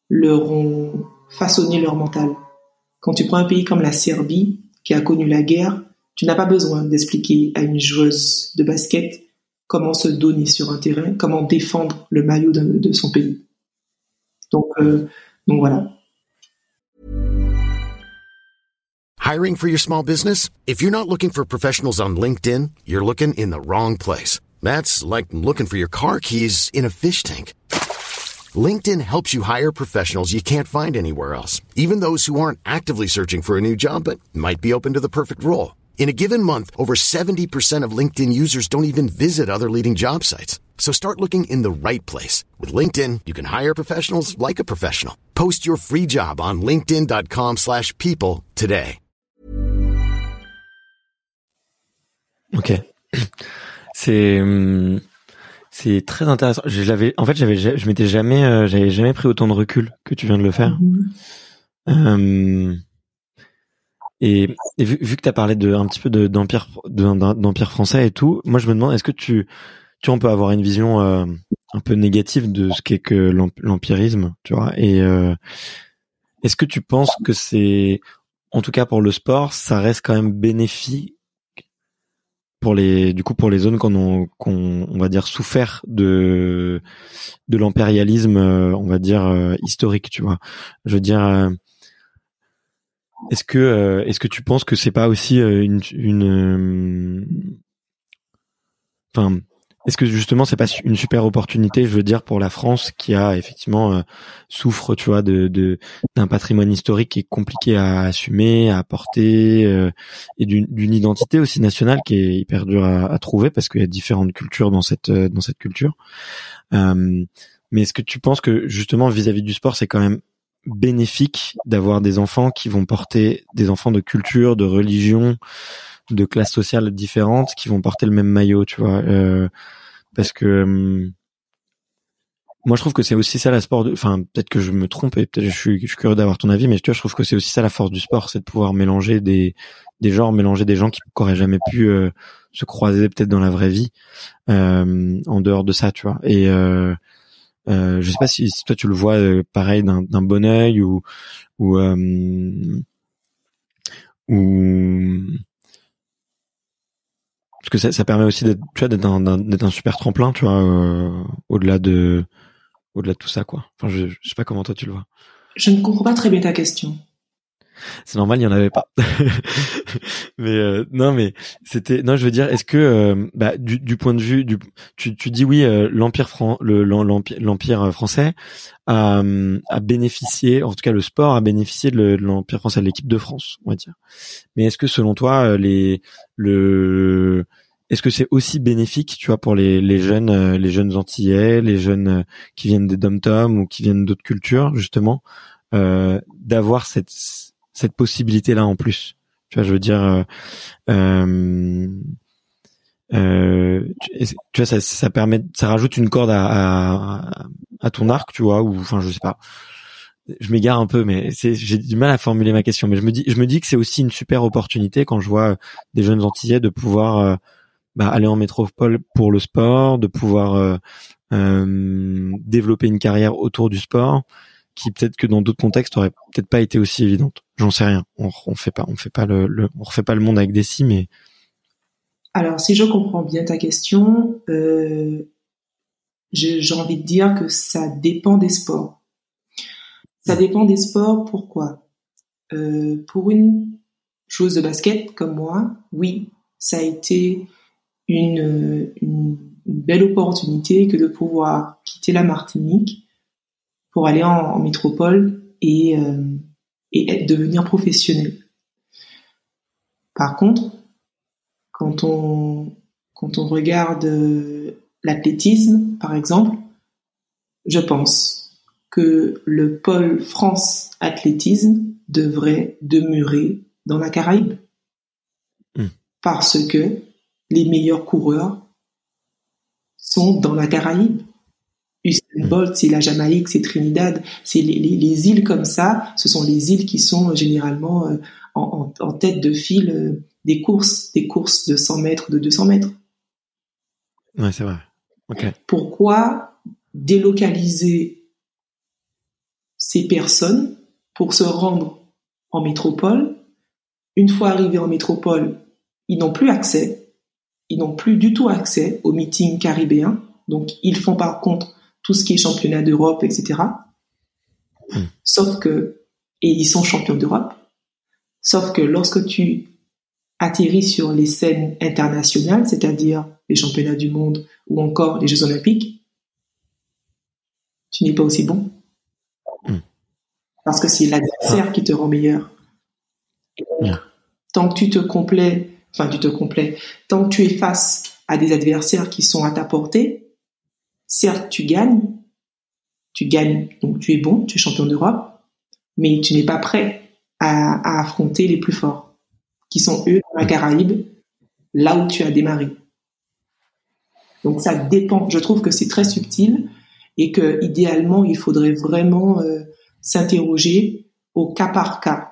leur ont façonné leur mental. Quand tu prends un pays comme la Serbie, qui a connu la guerre, tu n'as pas besoin d'expliquer à une joueuse de basket comment se donner sur un terrain, comment défendre le maillot de, son pays. Donc, euh, donc voilà. Hiring for your small business? If you're not looking for professionals on LinkedIn, you're looking in the wrong place. That's like looking for your car keys in a fish tank. LinkedIn helps you hire professionals you can't find anywhere else, even those who aren't actively searching for a new job but might be open to the perfect role. In a given month, over 70% of LinkedIn users don't even visit other leading job sites. So start looking in the right place. With LinkedIn, you can hire professionals like a professional. Post your free job on linkedin.com slash people today. Ok. C'est C'est très intéressant. J'avais, en fait, j'avais, je m'étais jamais, euh, j'avais jamais pris autant de recul que tu viens de le faire. Mm-hmm. Euh, et, vu, que tu as parlé de un petit peu d'empire d'empire français et tout, moi je me demande est-ce que tu tu on peut avoir une vision euh, un peu négative de ce qu'est que l'empirisme, tu vois? Et euh, est-ce que tu penses que c'est en tout cas pour le sport, ça reste quand même bénéfique pour les du coup pour les zones qu'on on, on va dire souffert de de l'impérialisme euh, on va dire historique tu vois? Je veux dire est-ce que euh, est-ce que tu penses que c'est pas aussi euh, une une euh, enfin est-ce que justement c'est pas une super opportunité, je veux dire, pour la France qui a effectivement souffre, tu vois, de d'un patrimoine historique qui est compliqué à assumer, à porter, et d'une identité aussi nationale qui est hyper dure à, à trouver parce qu'il y a différentes cultures dans cette dans cette culture. mais est-ce que tu penses que justement vis-à-vis -vis du sport, c'est quand même bénéfique d'avoir des enfants qui vont porter des enfants de culture, de religion, de classe sociale différentes, qui vont porter le même maillot, tu vois. Euh, parce que hum, moi, je trouve que c'est aussi ça la sport. Enfin, peut-être que je me trompe et peut-être je suis, je suis curieux d'avoir ton avis, mais tu vois, je trouve que c'est aussi ça la force du sport, c'est de pouvoir mélanger des des genres, mélanger des gens qui n'auraient jamais pu euh, se croiser peut-être dans la vraie vie euh, en dehors de ça, tu vois. Et euh, je sais pas si, toi tu le vois euh, pareil d'un bon œil ou ou euh, parce que ça, permet aussi d'être tu vois d'être un, super tremplin tu vois au-delà de au-delà de tout ça quoi. Enfin je, je sais pas comment toi tu le vois. Je ne comprends pas très bien ta question c'est normal, il y en avait pas. mais euh, non, mais c'était non, je veux dire, est-ce que euh, bah, du, du, point de vue du, tu, tu dis oui, euh, l'empire fran le l'empire français a, a bénéficié, en tout cas le sport a bénéficié de l'empire français, de l'équipe de France, on va dire. Mais est-ce que selon toi, les le est-ce que c'est aussi bénéfique, tu vois, pour les, les jeunes, les jeunes antillais, les jeunes qui viennent des dom-tom ou qui viennent d'autres cultures, justement, euh, d'avoir cette cette possibilité là en plus. Tu vois, je veux dire, euh, euh, euh tu, vois, ça, ça permet, ça rajoute une corde à, à, à ton arc, tu vois, ou enfin, je sais pas. Je m'égare un peu, mais j'ai du mal à formuler ma question. Mais je me dis, je me dis que c'est aussi une super opportunité quand je vois des jeunes Antillais de pouvoir euh, bah, aller en métropole pour le sport, de pouvoir euh, développer une carrière autour du sport qui peut-être que dans d'autres contextes aurait peut-être pas été aussi évidente. J'en sais rien. On, on fait pas, on fait pas le, on refait pas le monde avec des si, mais. Alors, si je comprends bien ta question, euh, j'ai envie de dire que ça dépend des sports. Ça dépend des sports. Pourquoi? Euh, Pour une chose de basket comme moi, oui, ça a été une, une, une belle opportunité que de pouvoir quitter la Martinique pour aller en, métropole et, euh, et être, devenir professionnel. Par contre, quand on, quand on regarde euh, l'athlétisme, par exemple, je pense que le pôle France athlétisme devrait demeurer dans la Caraïbe. Hmm. Parce que les meilleurs coureurs sont dans la Caraïbe. Usain. Bolt, c'est la Jamaïque, c'est Trinidad, c'est les, îles comme ça. Ce sont les îles qui sont généralement euh, en, tête de file euh, des courses, des courses de 100 mètres, de 200 mètres. Ouais, c'est vrai. Pourquoi délocaliser ces personnes pour se rendre en métropole? Une fois arrivés en métropole, ils n'ont plus accès, ils n'ont plus du tout accès aux meetings caribéens. Donc, ils font par contre tout ce qui est championnat d'Europe, etc. Hmm. Sauf que, et ils sont champions d'Europe, sauf que lorsque tu atterris sur les scènes internationales, c'est-à-dire les championnats du monde ou encore les Jeux olympiques, tu n'es pas aussi bon. Hmm. Parce que c'est l'adversaire qui te rend meilleur. Tant que tu te complais, enfin tu te complais, tant que tu es face à des adversaires qui sont à ta portée, certes, tu gagnes, tu gagnes, donc tu es bon, tu es champion d'Europe, mais tu n'es pas prêt à, affronter les plus forts, qui sont eux dans la Caraïbe, là où tu as démarré. Donc ça dépend. Je trouve que c'est très subtil et que idéalement, il faudrait vraiment euh, s'interroger au cas par cas,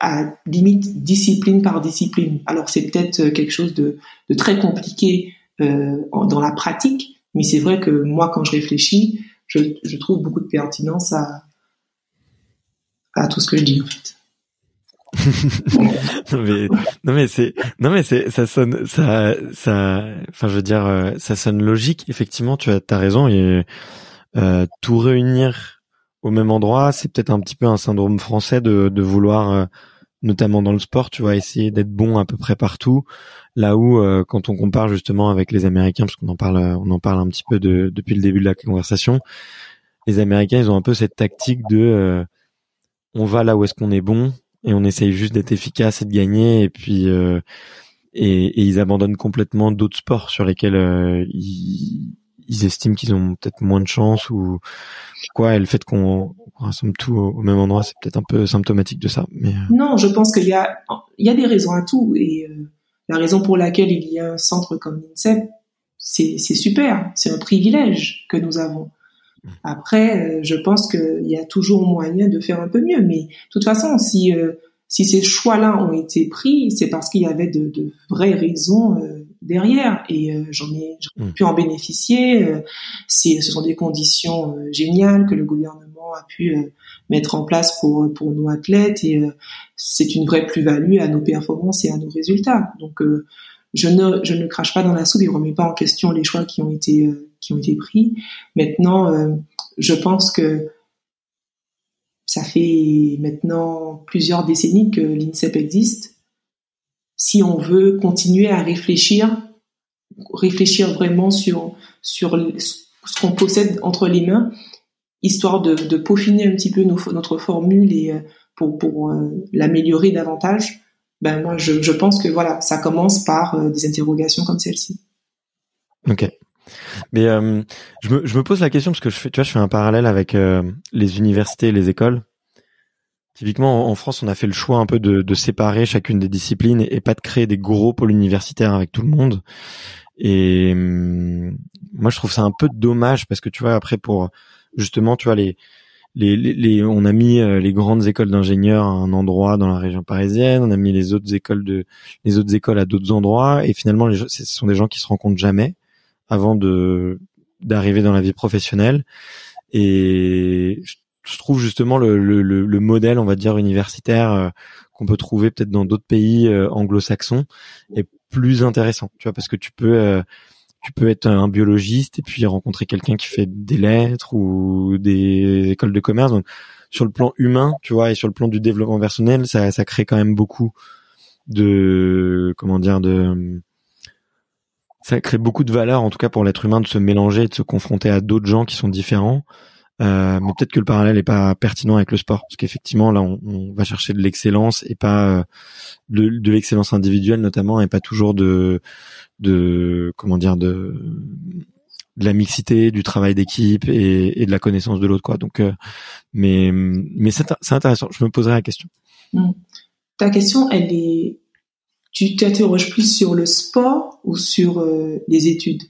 à limite discipline par discipline. Alors c'est peut-être euh, quelque chose de, très compliqué euh, dans la pratique, mais c'est vrai que moi, quand je réfléchis, je, trouve beaucoup de pertinence à, à tout ce que je dis en fait. non mais non mais c'est non mais c'est ça sonne ça ça enfin je veux dire euh, ça sonne logique effectivement tu as as raison et euh, tout réunir au même endroit c'est peut-être un petit peu un syndrome français de de vouloir euh, notamment dans le sport tu vois essayer d'être bon à peu près partout. Là où euh, quand on compare justement avec les américains parce qu'on en parle on en parle un petit peu de, depuis le début de la conversation les américains ils ont un peu cette tactique de on va là où est-ce qu'on est bon et on essaye juste d'être efficace et de gagner. Et puis euh, et, et, ils abandonnent complètement d'autres sports sur lesquels euh, ils, ils, estiment qu'ils ont peut-être moins de chance ou quoi et le fait qu'on rassemble tout au, même endroit c'est peut-être un peu symptomatique de ça euh. non je pense qu'il y a il y a des raisons à tout et la raison pour laquelle il y a un centre comme l'INSEP c'est c'est super c'est un privilège que nous avons après, euh, je pense qu'il y a toujours moyen de faire un peu mieux. Mais de toute façon, si euh, si ces choix-là ont été pris, c'est parce qu'il y avait de, de, vraies raisons euh, derrière. Et j'en ai, mmh. pu en bénéficier. c'est, ce sont des conditions géniales que le gouvernement a pu mettre en place pour pour nos athlètes. Et c'est une vraie plus-value à nos performances et à nos résultats. Donc je ne je ne crache pas dans la soupe. Je ne remets pas en question les choix qui ont été qui ont été pris. Maintenant, euh, je pense que ça fait maintenant plusieurs décennies que l'INSEP existe. Si on veut continuer à réfléchir, réfléchir vraiment sur sur ce qu'on possède entre les mains, histoire de, peaufiner un petit peu notre formule et euh, pour, pour euh, l'améliorer davantage, ben moi je, je pense que voilà, ça commence par des interrogations comme celle-ci. Ok. Mais euh, je, me, je me pose la question parce que je fais, tu vois, je fais un parallèle avec euh, les universités et les écoles. Typiquement, en, France, on a fait le choix un peu de, de séparer chacune des disciplines et, pas de créer des gros pôles universitaires avec tout le monde. Et hum, moi, je trouve ça un peu dommage parce que tu vois, après, pour justement, tu vois, les, les, les, on a mis euh, les grandes écoles d'ingénieurs à un endroit dans la région parisienne, on a mis les autres écoles de les autres écoles à d'autres endroits, et finalement, les, ce sont des gens qui se rencontrent jamais avant de d'arriver dans la vie professionnelle. Et je trouve justement le, le, le modèle, on va dire, universitaire euh, qu'on peut trouver peut-être dans d'autres pays euh, anglo-saxons est plus intéressant, tu vois, parce que tu peux euh, tu peux être un biologiste et puis rencontrer quelqu'un qui fait des lettres ou des écoles de commerce. Donc sur le plan humain, tu vois, et sur le plan du développement personnel, ça, ça crée quand même beaucoup de comment dire de ça crée beaucoup de valeur, en tout cas pour l'être humain, de se mélanger, de se confronter à d'autres gens qui sont différents. Euh, mais peut-être que le parallèle est pas pertinent avec le sport, parce qu'effectivement là, on, va chercher de l'excellence et pas euh, de, de l'excellence individuelle notamment, et pas toujours de de comment dire de de la mixité, du travail d'équipe et, de la connaissance de l'autre quoi. Donc, euh, mais mais c'est intéressant. Je me poserai la question. Mmh. Ta question, elle est tu t'interroges plus sur le sport ou sur euh, les études?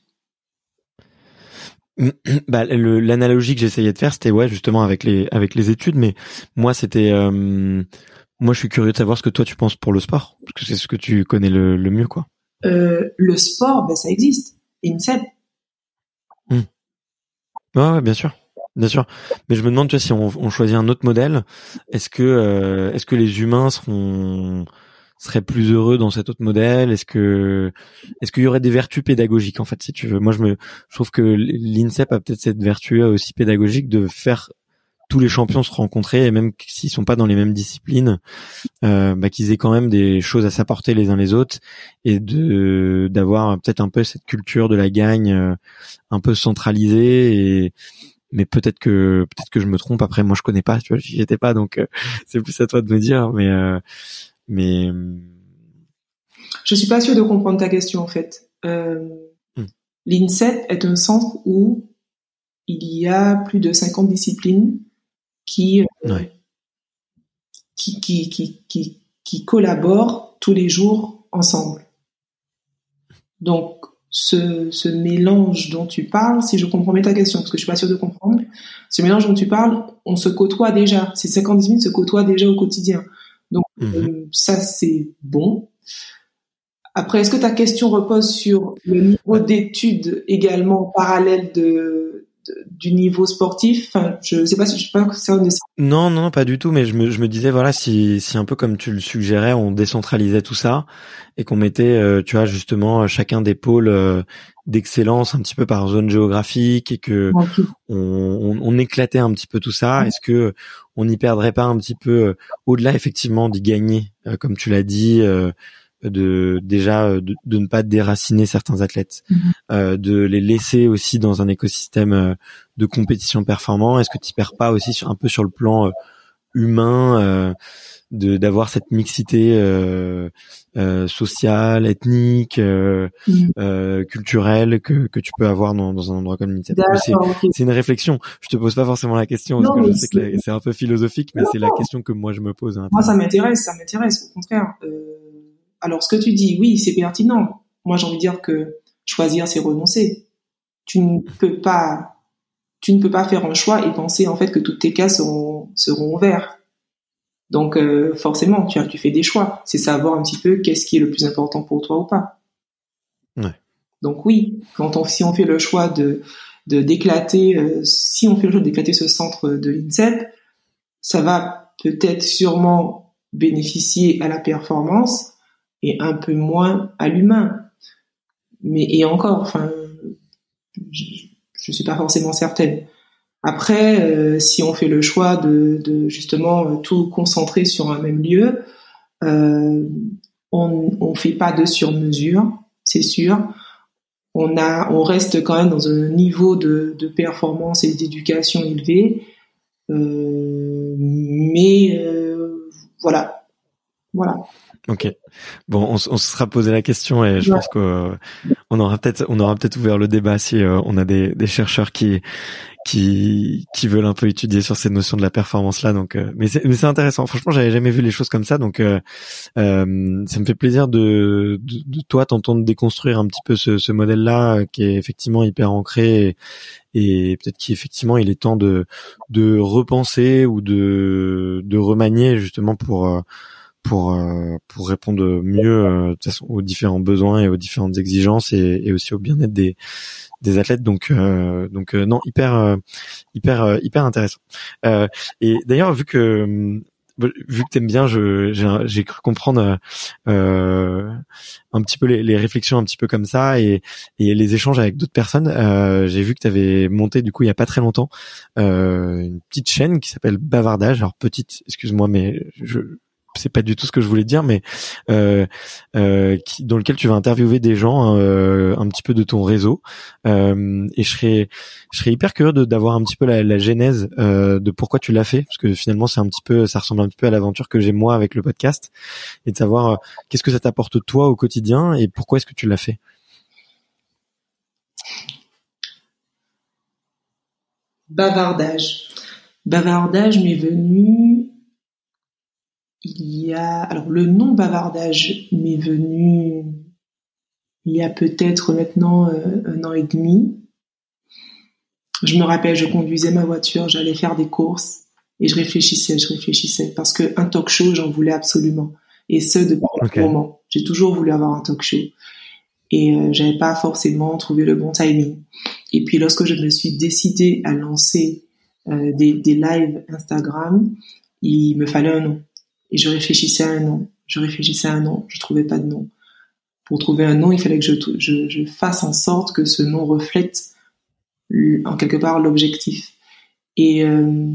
bah, l'analogie que j'essayais de faire, c'était ouais justement avec les avec les études, mais moi c'était euh, moi je suis curieux de savoir ce que toi tu penses pour le sport, parce que c'est ce que tu connais le, le mieux quoi. Euh, le sport, ben ça existe, INSEP. Mmh. Ouais, ouais, bien sûr, bien sûr. Mais je me demande, tu vois, si on, on choisit un autre modèle, est-ce que euh, est-ce que les humains seront serait plus heureux dans cet autre modèle? Est-ce que est-ce qu'il y aurait des vertus pédagogiques en fait si tu veux? Moi je me je trouve que l'INSEP a peut-être cette vertu aussi pédagogique de faire tous les champions se rencontrer et même s'ils sont pas dans les mêmes disciplines, euh, bah, qu'ils aient quand même des choses à s'apporter les uns les autres et de d'avoir peut-être un peu cette culture de la gagne euh, un peu centralisée et mais peut-être que peut-être que je me trompe. Après moi je connais pas tu vois j'y étais pas donc euh, c'est plus à toi de me dire mais mais je suis pas sûre de comprendre ta question en fait. Euh, hmm. L'INSEP est un centre où il y a plus de 50 disciplines qui, euh, qui, qui, qui, qui, qui collaborent tous les jours ensemble. Donc, ce, ce, mélange dont tu parles, si je comprends bien ta question, parce que je suis pas sûre de comprendre, ce mélange dont tu parles, on se côtoie déjà. Ces 50 minutes se côtoient déjà au quotidien. Donc mhm. euh, ça, c'est bon. Après, est-ce que ta question repose sur le niveau d'études également parallèle de, du niveau sportif? Enfin, je sais pas si je sais pas ça. Non, non, pas du tout. Mais je me, je me disais voilà, si, si un peu comme tu le suggérais, on décentralisait tout ça et qu'on mettait, euh, tu vois, justement, chacun des pôles euh, d'excellence un petit peu par zone géographique et que on, on, éclatait un petit peu tout ça. Est-ce que on n'y perdrait pas un petit peu euh, au-delà effectivement d'y gagner, comme tu l'as dit de déjà euh, de, ne pas déraciner certains athlètes, mhm. euh, de les laisser aussi dans un écosystème euh, de compétition performant. Est-ce que tu perds pas aussi sur, un peu sur le plan euh, humain de d'avoir cette mixité sociale, ethnique, mhm. culturelle que que tu peux avoir dans, dans un endroit comme l'INSEP. C'est une réflexion. Je te pose pas forcément la question parce que je sais que c'est un peu philosophique, mais c'est la question que moi je me pose. Moi, ça m'intéresse, ça m'intéresse. Au contraire. Euh alors, ce que tu dis, oui, c'est pertinent. Moi, j'ai envie de dire que choisir, c'est renoncer. Tu ne peux pas, tu ne peux pas faire un choix et penser en fait que toutes tes cases seront seront ouvertes. Donc, euh, forcément, tu, tu fais des choix. C'est savoir un petit peu qu'est-ce qui est le plus important pour toi ou pas. Ouais. Donc oui, quand on, si on fait le choix de de d'éclater, euh, si on fait le choix d'éclater ce centre de l'INSEP, ça va peut-être sûrement bénéficier à la performance, et un peu moins à l'humain. Mais et encore, enfin, je, je suis pas forcément certaine. Après, euh, si on fait le choix de, de, justement tout concentrer sur un même lieu, euh, on on fait pas de sur-mesure, c'est sûr. On a, on reste quand même dans un niveau de, de performance et d'éducation élevé, euh, mais euh, voilà, voilà. Ok. Bon, on, on, se sera posé la question et je pense qu'on aura peut-être on aura peut-être ouvert le débat si euh, on a des, des, chercheurs qui qui qui veulent un peu étudier sur ces notions de la performance là. Donc, euh, mais c'est mais c'est intéressant. Franchement, j'avais jamais vu les choses comme ça. Donc, euh, ça me fait plaisir de de, de toi t'entendre déconstruire un petit peu ce, ce modèle là qui est effectivement hyper ancré et, peut-être qu'effectivement il est temps de de repenser ou de de remanier justement pour pour euh, pour répondre mieux euh, aux différents besoins et aux différentes exigences et, et aussi au bien-être des des athlètes donc euh, donc non hyper hyper hyper intéressant et d'ailleurs vu que vu que t'aimes bien, je, j'ai, cru comprendre euh, un petit peu les, les, réflexions un petit peu comme ça et, et les échanges avec d'autres personnes. Euh, j'ai vu que tu avais monté du coup il y a pas très longtemps euh, une petite chaîne qui s'appelle Bavardage. Alors petite, excuse-moi, mais je c'est pas du tout ce que je voulais dire, mais euh, euh, dans lequel tu vas interviewer des gens euh, un petit peu de ton réseau. Euh, et je serais, je serais hyper curieux d'avoir un petit peu la, la genèse euh, de pourquoi tu l'as fait, parce que finalement c'est un petit peu, ça ressemble un petit peu à l'aventure que j'ai moi avec le podcast, et de savoir euh, qu'est-ce que ça t'apporte toi au quotidien et pourquoi est-ce que tu l'as fait? Bavardage. Bavardage m'est venu il y a, alors le nom bavardage m'est venu il y a peut-être maintenant euh, un an et demi. Je me rappelle, je conduisais ma voiture, j'allais faire des courses et je réfléchissais, je réfléchissais parce que un talk show, j'en voulais absolument. Et ce depuis un moment. J'ai toujours voulu avoir un talk show et euh, j'avais pas forcément trouvé le bon timing. Et puis lorsque je me suis décidée à lancer euh, des, des lives Instagram, il me fallait un nom. Et je réfléchissais à un nom. Je réfléchissais à un nom. Je trouvais pas de nom. Pour trouver un nom, il fallait que je, je, je fasse en sorte que ce nom reflète en quelque part l'objectif. Et, euh,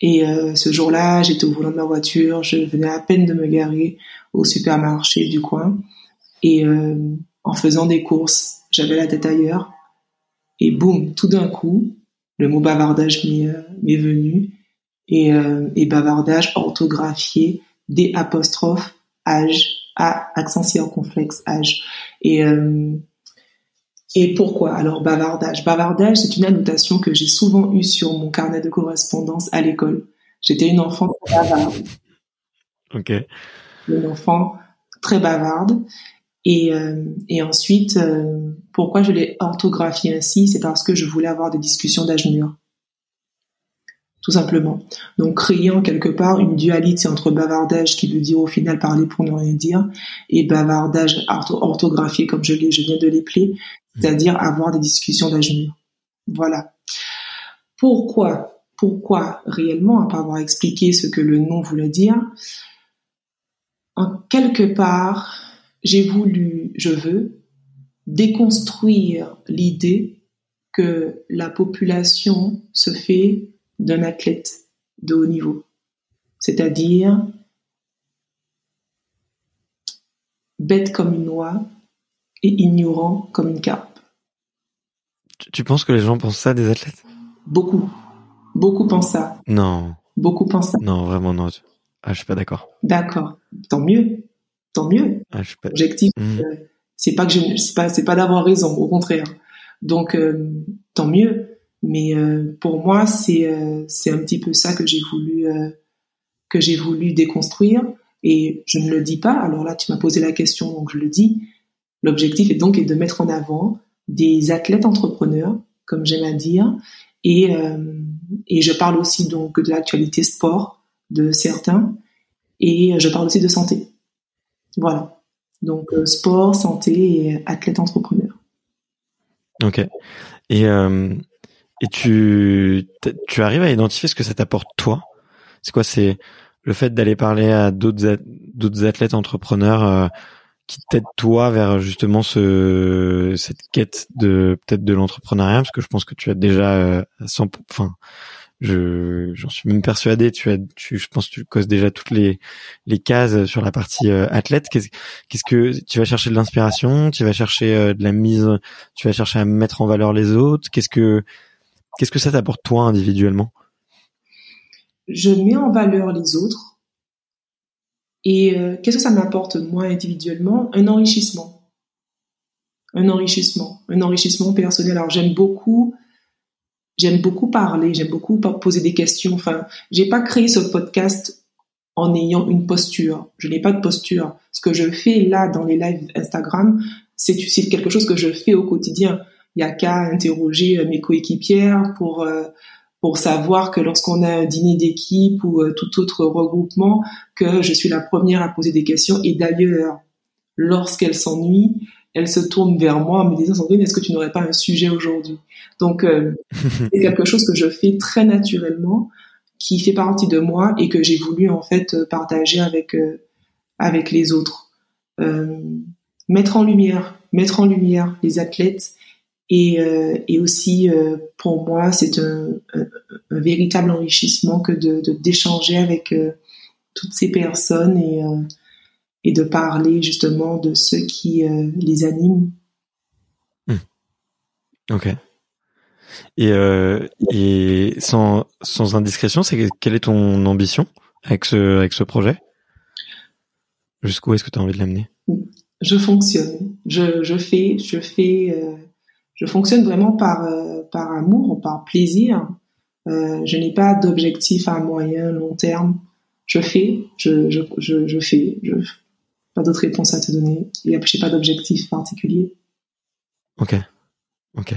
et euh, ce jour-là, j'étais au volant de ma voiture, je venais à peine de me garer au supermarché du coin. Et euh, en faisant des courses, j'avais la tête ailleurs. Et boum, tout d'un coup, le mot bavardage m'est venu et, euh, et bavardage orthographié D apostrophe âge A accent circonflexe âge et euh, et pourquoi alors bavardage? Bavardage, c'est une annotation que j'ai souvent eue sur mon carnet de correspondance à l'école. J'étais une enfant très bavarde. Ok. Une enfant très bavarde. Et, et ensuite, pourquoi je l'ai orthographié ainsi? C'est parce que je voulais avoir des discussions d'âge mûr tout simplement. Donc créant quelque part une dualité entre bavardage qui veut dire au final parler pour ne rien dire et bavardage orthographié comme je, je viens de l'épeler, c'est-à-dire avoir des discussions d'âge. Voilà. Pourquoi Pourquoi réellement, part avoir expliqué ce que le nom voulait dire, en quelque part, j'ai voulu, je veux, déconstruire l'idée que la population se fait d'un athlète de haut niveau, c'est-à-dire bête comme une oie et ignorant comme une carpe. Tu penses que les gens pensent ça des athlètes? Beaucoup. Beaucoup pensent ça. Non. Beaucoup pensent ça. Non, vraiment non. Ah, je suis pas d'accord. D'accord. Tant mieux. Tant mieux. Ah, je suis pas... Objectif. Hmm. Euh, c'est pas que je, c'est pas, c'est pas d'avoir raison. Au contraire. Donc, euh, tant mieux. Mais euh, pour moi, c'est euh, c'est un petit peu ça que j'ai voulu euh, que j'ai voulu déconstruire. Et je ne le dis pas. Alors là, tu m'as posé la question, donc je le dis. L'objectif est donc de mettre en avant des athlètes entrepreneurs, comme j'aime à dire, et et je parle aussi donc de l'actualité sport de certains, et je parle aussi de santé. Voilà. Donc sport, santé et athlète entrepreneur. Ok. Et et tu, arrives à identifier ce que ça t'apporte toi? C'est quoi? C'est le fait d'aller parler à d'autres athlètes entrepreneurs euh, qui t'aident toi vers justement ce cette quête de peut-être de l'entrepreneuriat? Parce que je pense que tu as déjà euh, 100 enfin je j'en suis même persuadé tu as tu je pense que tu causes déjà toutes les cases sur la partie euh, athlète. Qu'est-ce qu'est-ce que tu vas chercher de l'inspiration? Tu vas chercher euh, de la mise tu vas chercher à mettre en valeur les autres? Qu'est-ce que Qu'est-ce que ça t'apporte toi individuellement? Je mets en valeur les autres. Et euh, qu'est-ce que ça m'apporte moi individuellement? Un enrichissement. Un enrichissement. Un enrichissement personnel. Alors j'aime beaucoup, j'aime beaucoup parler, j'aime beaucoup poser des questions. Enfin, j'ai pas créé ce podcast en ayant une posture. Je n'ai pas de posture. Ce que je fais là dans les lives Instagram, c'est quelque chose que je fais au quotidien il y a qu'à interroger euh, mes coéquipières pour euh, pour savoir que lorsqu'on a un dîner d'équipe ou euh, tout autre regroupement, que je suis la première à poser des questions. Et d'ailleurs, lorsqu'elle s'ennuie, elle se tourne vers moi en me disant Sandrine, est-ce que tu n'aurais pas un sujet aujourd'hui? Donc, c'est quelque chose que je fais très naturellement, qui fait partie de moi et que j'ai voulu en fait partager avec avec les autres. mettre en lumière, mettre en lumière les athlètes et, euh, et aussi, euh, pour moi, c'est un, un, véritable enrichissement que de d'échanger avec euh, toutes ces personnes et, et de parler justement de ceux qui les animent. Hmm. Ok. Et, et sans, sans indiscrétion, c'est quelle est ton ambition avec ce, avec ce projet? Jusqu'où est-ce que tu as envie de l'amener? Je fonctionne. Je, je fais, je fais je fonctionne vraiment par euh, par amour, par plaisir. Euh, je n'ai pas d'objectif à moyen, long terme. Je fais, je, je, je, je fais. Je, pas d'autre réponse à te donner. Après, j'ai pas d'objectif particulier. Ok, ok.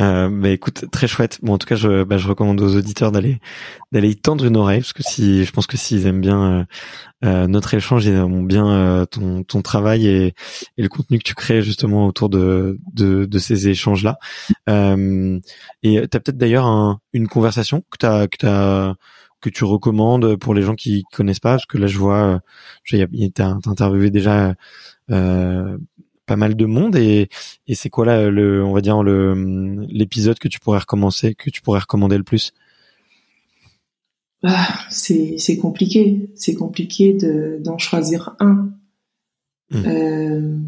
Euh, bah écoute, très chouette. Bon, en tout cas, je, bah, je recommande aux auditeurs d'aller d'aller y tendre une oreille parce que si, je pense que s'ils aiment bien euh, euh notre échange, ils aiment bien euh, ton ton travail et, et le contenu que tu crées justement autour de de, de ces échanges là. Euh, et t'as peut-être d'ailleurs un, une conversation que t'as que t'as que tu recommandes pour les gens qui connaissent pas parce que là je vois, tu as interviewé déjà euh, pas mal de monde et, et c'est quoi là le on va dire le l'épisode que tu pourrais recommencer que tu pourrais recommander le plus? Ah, c'est c'est compliqué. C'est compliqué de d'en choisir un. Mmh. euh,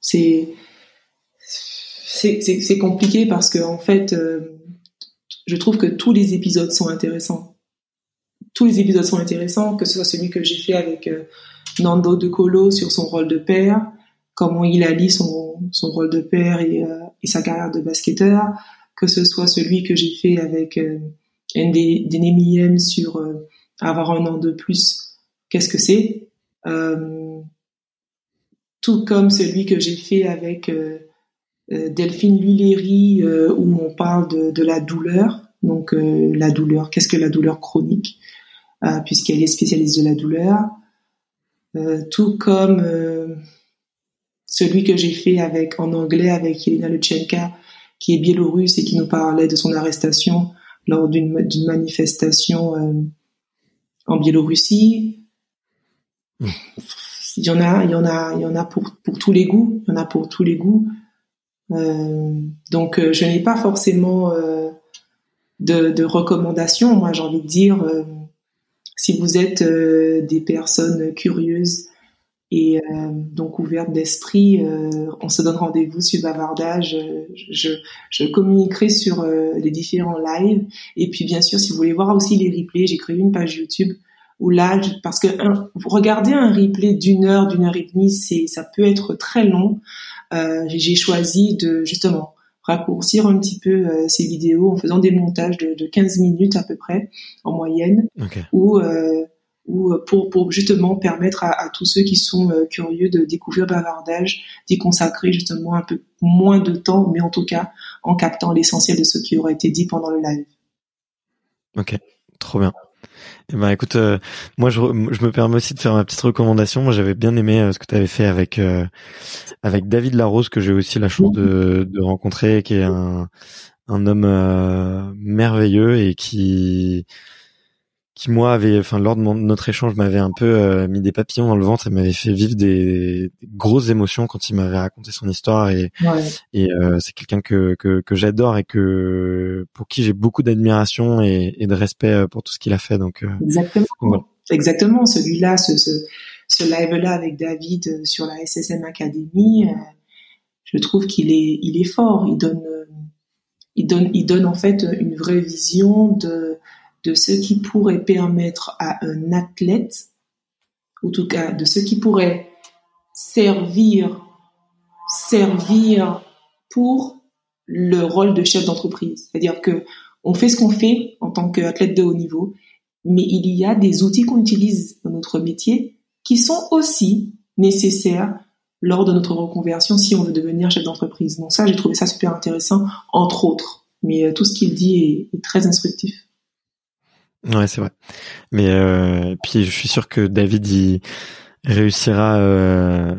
c'est c'est compliqué parce que en fait euh, je trouve que tous les épisodes sont intéressants. Tous les épisodes sont intéressants que ce soit celui que j'ai fait avec euh, Nando De Colo sur son rôle de père, comment il allie son, son rôle de père et, euh, sa carrière de basketteur, que ce soit celui que j'ai fait avec euh, ND, sur euh, avoir un an de plus, qu'est-ce que c'est euh, tout comme celui que j'ai fait avec Delphine Luléry, où on parle de, de la douleur. Donc la douleur, qu'est-ce que la douleur chronique Puisqu'elle est spécialiste de la douleur. Tout comme celui que j'ai fait avec en anglais avec Elena Luchenka, qui est biélorusse et qui nous parlait de son arrestation lors d'une manifestation euh, en Biélorussie. Il y en a, il y en a, il y en a pour pour tous les goûts. Il y en a pour tous les goûts. Euh, donc, euh, je n'ai pas forcément de, de, recommandations. Moi, j'ai envie de dire, si vous êtes des personnes curieuses et euh, donc ouverte d'esprit, euh, on se donne rendez-vous sur Bavardage. Je, je communiquerai sur euh, les différents lives. Et puis bien sûr, si vous voulez voir aussi les replays, j'ai créé une page YouTube où là, parce que un, regarder un replay d'une heure, d'une heure et demie, c'est ça peut être très long. j'ai choisi de justement raccourcir un petit peu ces vidéos en faisant des montages de, de 15 minutes à peu près en moyenne, okay. ou euh, pour, pour justement permettre à, tous ceux qui sont euh, curieux de découvrir bavardage d'y consacrer justement un peu moins de temps, mais en tout cas en captant l'essentiel de ce qui aurait été dit pendant le live. Ok, trop bien. Eh ben écoute, euh, moi je, je, me permets aussi de faire ma petite recommandation. Moi j'avais bien aimé ce que tu avais fait avec avec David Larose que j'ai aussi la chance de, de rencontrer, qui est un un homme merveilleux et qui qui moi avait, enfin lors de notre échange, m'avait un peu euh, mis des papillons dans le ventre et m'avait fait vivre des, grosses émotions quand il m'avait raconté son histoire. Et et euh, c'est quelqu'un que que, que j'adore et que pour qui j'ai beaucoup d'admiration et, et, de respect euh, pour tout ce qu'il a fait. Donc exactement, exactement. Celui-là, ce, ce, ce live-là avec David sur la SSM Academy, je trouve qu'il est il est fort. Il donne il donne il donne en fait une vraie vision de de ce qui pourrait permettre à un athlète, ou en tout cas de ce qui pourrait servir, servir pour le rôle de chef d'entreprise. C'est-à-dire que on fait ce qu'on fait en tant qu'athlète de haut niveau, mais il y a des outils qu'on utilise dans notre métier qui sont aussi nécessaires lors de notre reconversion si on veut devenir chef d'entreprise. Donc ça, j'ai trouvé ça super intéressant, entre autres. Mais euh, tout ce qu'il dit est très instructif. Ouais, c'est vrai. Mais euh, puis je suis sûr que David il réussira euh,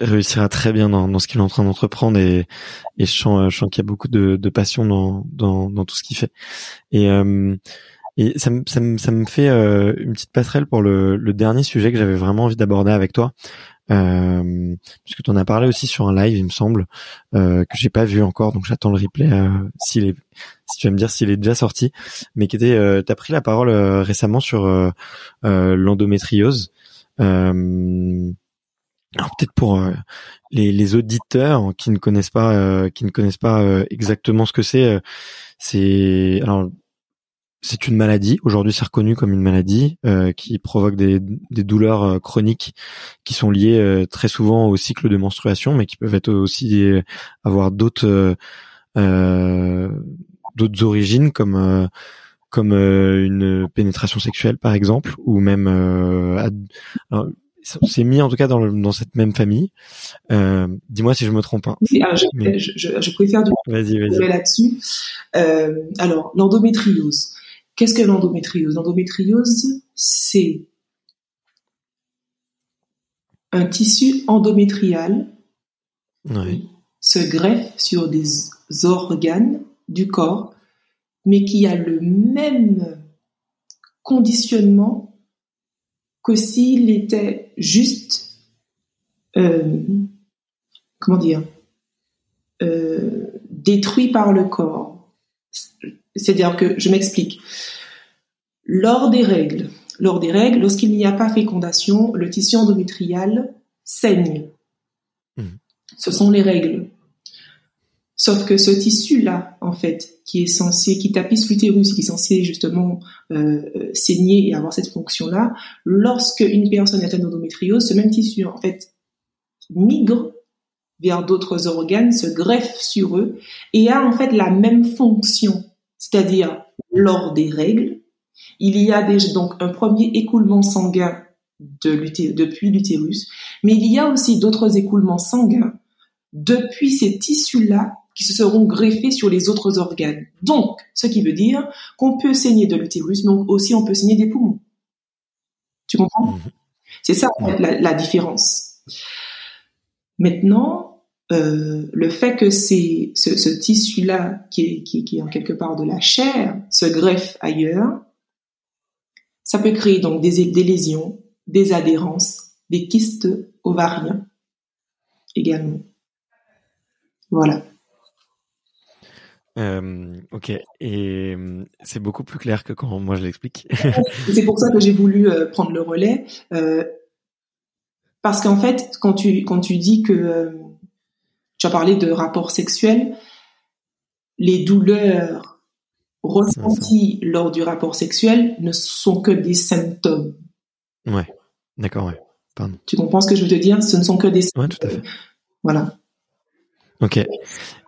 réussira très bien dans, dans ce qu'il est en train d'entreprendre et, et je sens, sens qu'il y a beaucoup de, de passion dans, dans, dans tout ce qu'il fait. Et euh, et ça me, ça me, ça me fait euh, une petite passerelle pour le, le dernier sujet que j'avais vraiment envie d'aborder avec toi. Euh, puisque tu en as parlé aussi sur un live, il me semble, euh, que j'ai pas vu encore, donc j'attends le replay euh, s'il est, si tu vas me dire s'il est déjà sorti, mais qui était, euh, t'as pris la parole euh, récemment sur euh, l'endométriose. alors peut-être pour les, les, auditeurs qui ne connaissent pas, qui ne connaissent pas exactement ce que c'est, c'est alors c'est une maladie. Aujourd'hui, c'est reconnu comme une maladie euh, qui provoque des, des, douleurs euh, chroniques qui sont liées euh, très souvent au cycle de menstruation, mais qui peuvent être aussi avoir d'autres d'autres origines comme comme une pénétration sexuelle par exemple, ou même c'est mis en tout cas dans, le, dans cette même famille. Dis-moi si je me trompe. Hein. je, je, je, préfère du vas-y, vas-y. là-dessus. alors l'endométriose. Qu'est-ce que l'endométriose? L'endométriose, c'est un tissu endométrial qui se greffe sur des organes du corps, mais qui a le même conditionnement que s'il était juste, euh, comment dire, euh, détruit par le corps. C'est-à-dire que, je m'explique, lors des règles, lors des règles, lorsqu'il n'y a pas fécondation, le tissu endométrial saigne. Mmh. Ce sont les règles. Sauf que ce tissu-là, en fait, qui est censé, qui tapisse l'utérus, qui est censé justement euh, euh, saigner et avoir cette fonction-là, lorsque une personne est atteinte d'endométriose, ce même tissu, en fait, migre vers d'autres organes, se greffe sur eux et a en fait la même fonction c'est-à-dire lors des règles. Il y a déjà donc un premier écoulement sanguin de depuis l'utérus, mais il y a aussi d'autres écoulements sanguins depuis ces tissus-là qui se seront greffés sur les autres organes. Donc, ce qui veut dire qu'on peut saigner de l'utérus, mais aussi on peut saigner des poumons. Tu comprends? Mhm. C'est ça la, différence. Maintenant, euh, le fait que c'est ce, tissu-là qui est, qui, qui est en quelque part de la chair se greffe ailleurs, ça peut créer donc des, des lésions, des adhérences, des kystes ovariens également. Voilà. Euh, ok, et euh, c'est beaucoup plus clair que quand moi je l'explique. c'est pour ça que j'ai voulu euh, prendre le relais, parce qu'en fait, quand tu quand tu dis que tu as parlé de rapport sexuel, les douleurs ressenties lors du rapport sexuel ne sont que des symptômes. Ouais, d'accord, ouais. Pardon. Tu comprends ce que je veux te dire? Ce ne sont que des symptômes. Ouais, tout à fait. Voilà. Ok.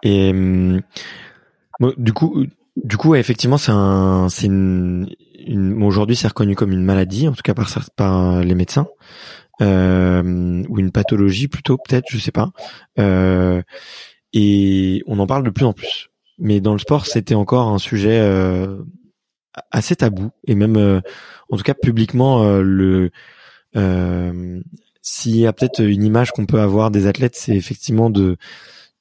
Et hum, du coup, du coup, effectivement, c'est un, c'est une, aujourd'hui, c'est reconnu comme une maladie, en tout cas par, par les médecins, euh, ou une pathologie plutôt, peut-être, je sais pas. Euh, et on en parle de plus en plus. Mais dans le sport, c'était encore un sujet euh, assez tabou, et même, euh, en tout cas, publiquement, euh, le s'il y a peut-être une image qu'on peut avoir des athlètes, c'est effectivement de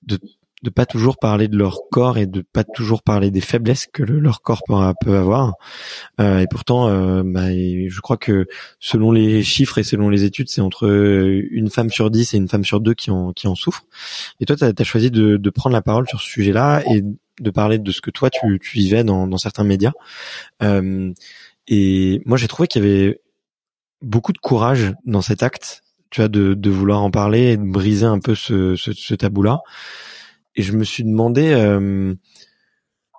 de de pas toujours parler de leur corps et de pas toujours parler des faiblesses que leur corps peut, avoir. Euh, et pourtant, euh, bah, je crois que selon les chiffres et selon les études, c'est entre une femme sur dix et une femme sur deux qui en, qui en souffrent. Et toi, tu as, choisi de, prendre la parole sur ce sujet-là et de parler de ce que toi, tu, vivais dans, certains médias. Euh, et moi, j'ai trouvé qu'il y avait beaucoup de courage dans cet acte, tu vois, de, vouloir en parler et de briser un peu ce tabou-là et je me suis demandé euh,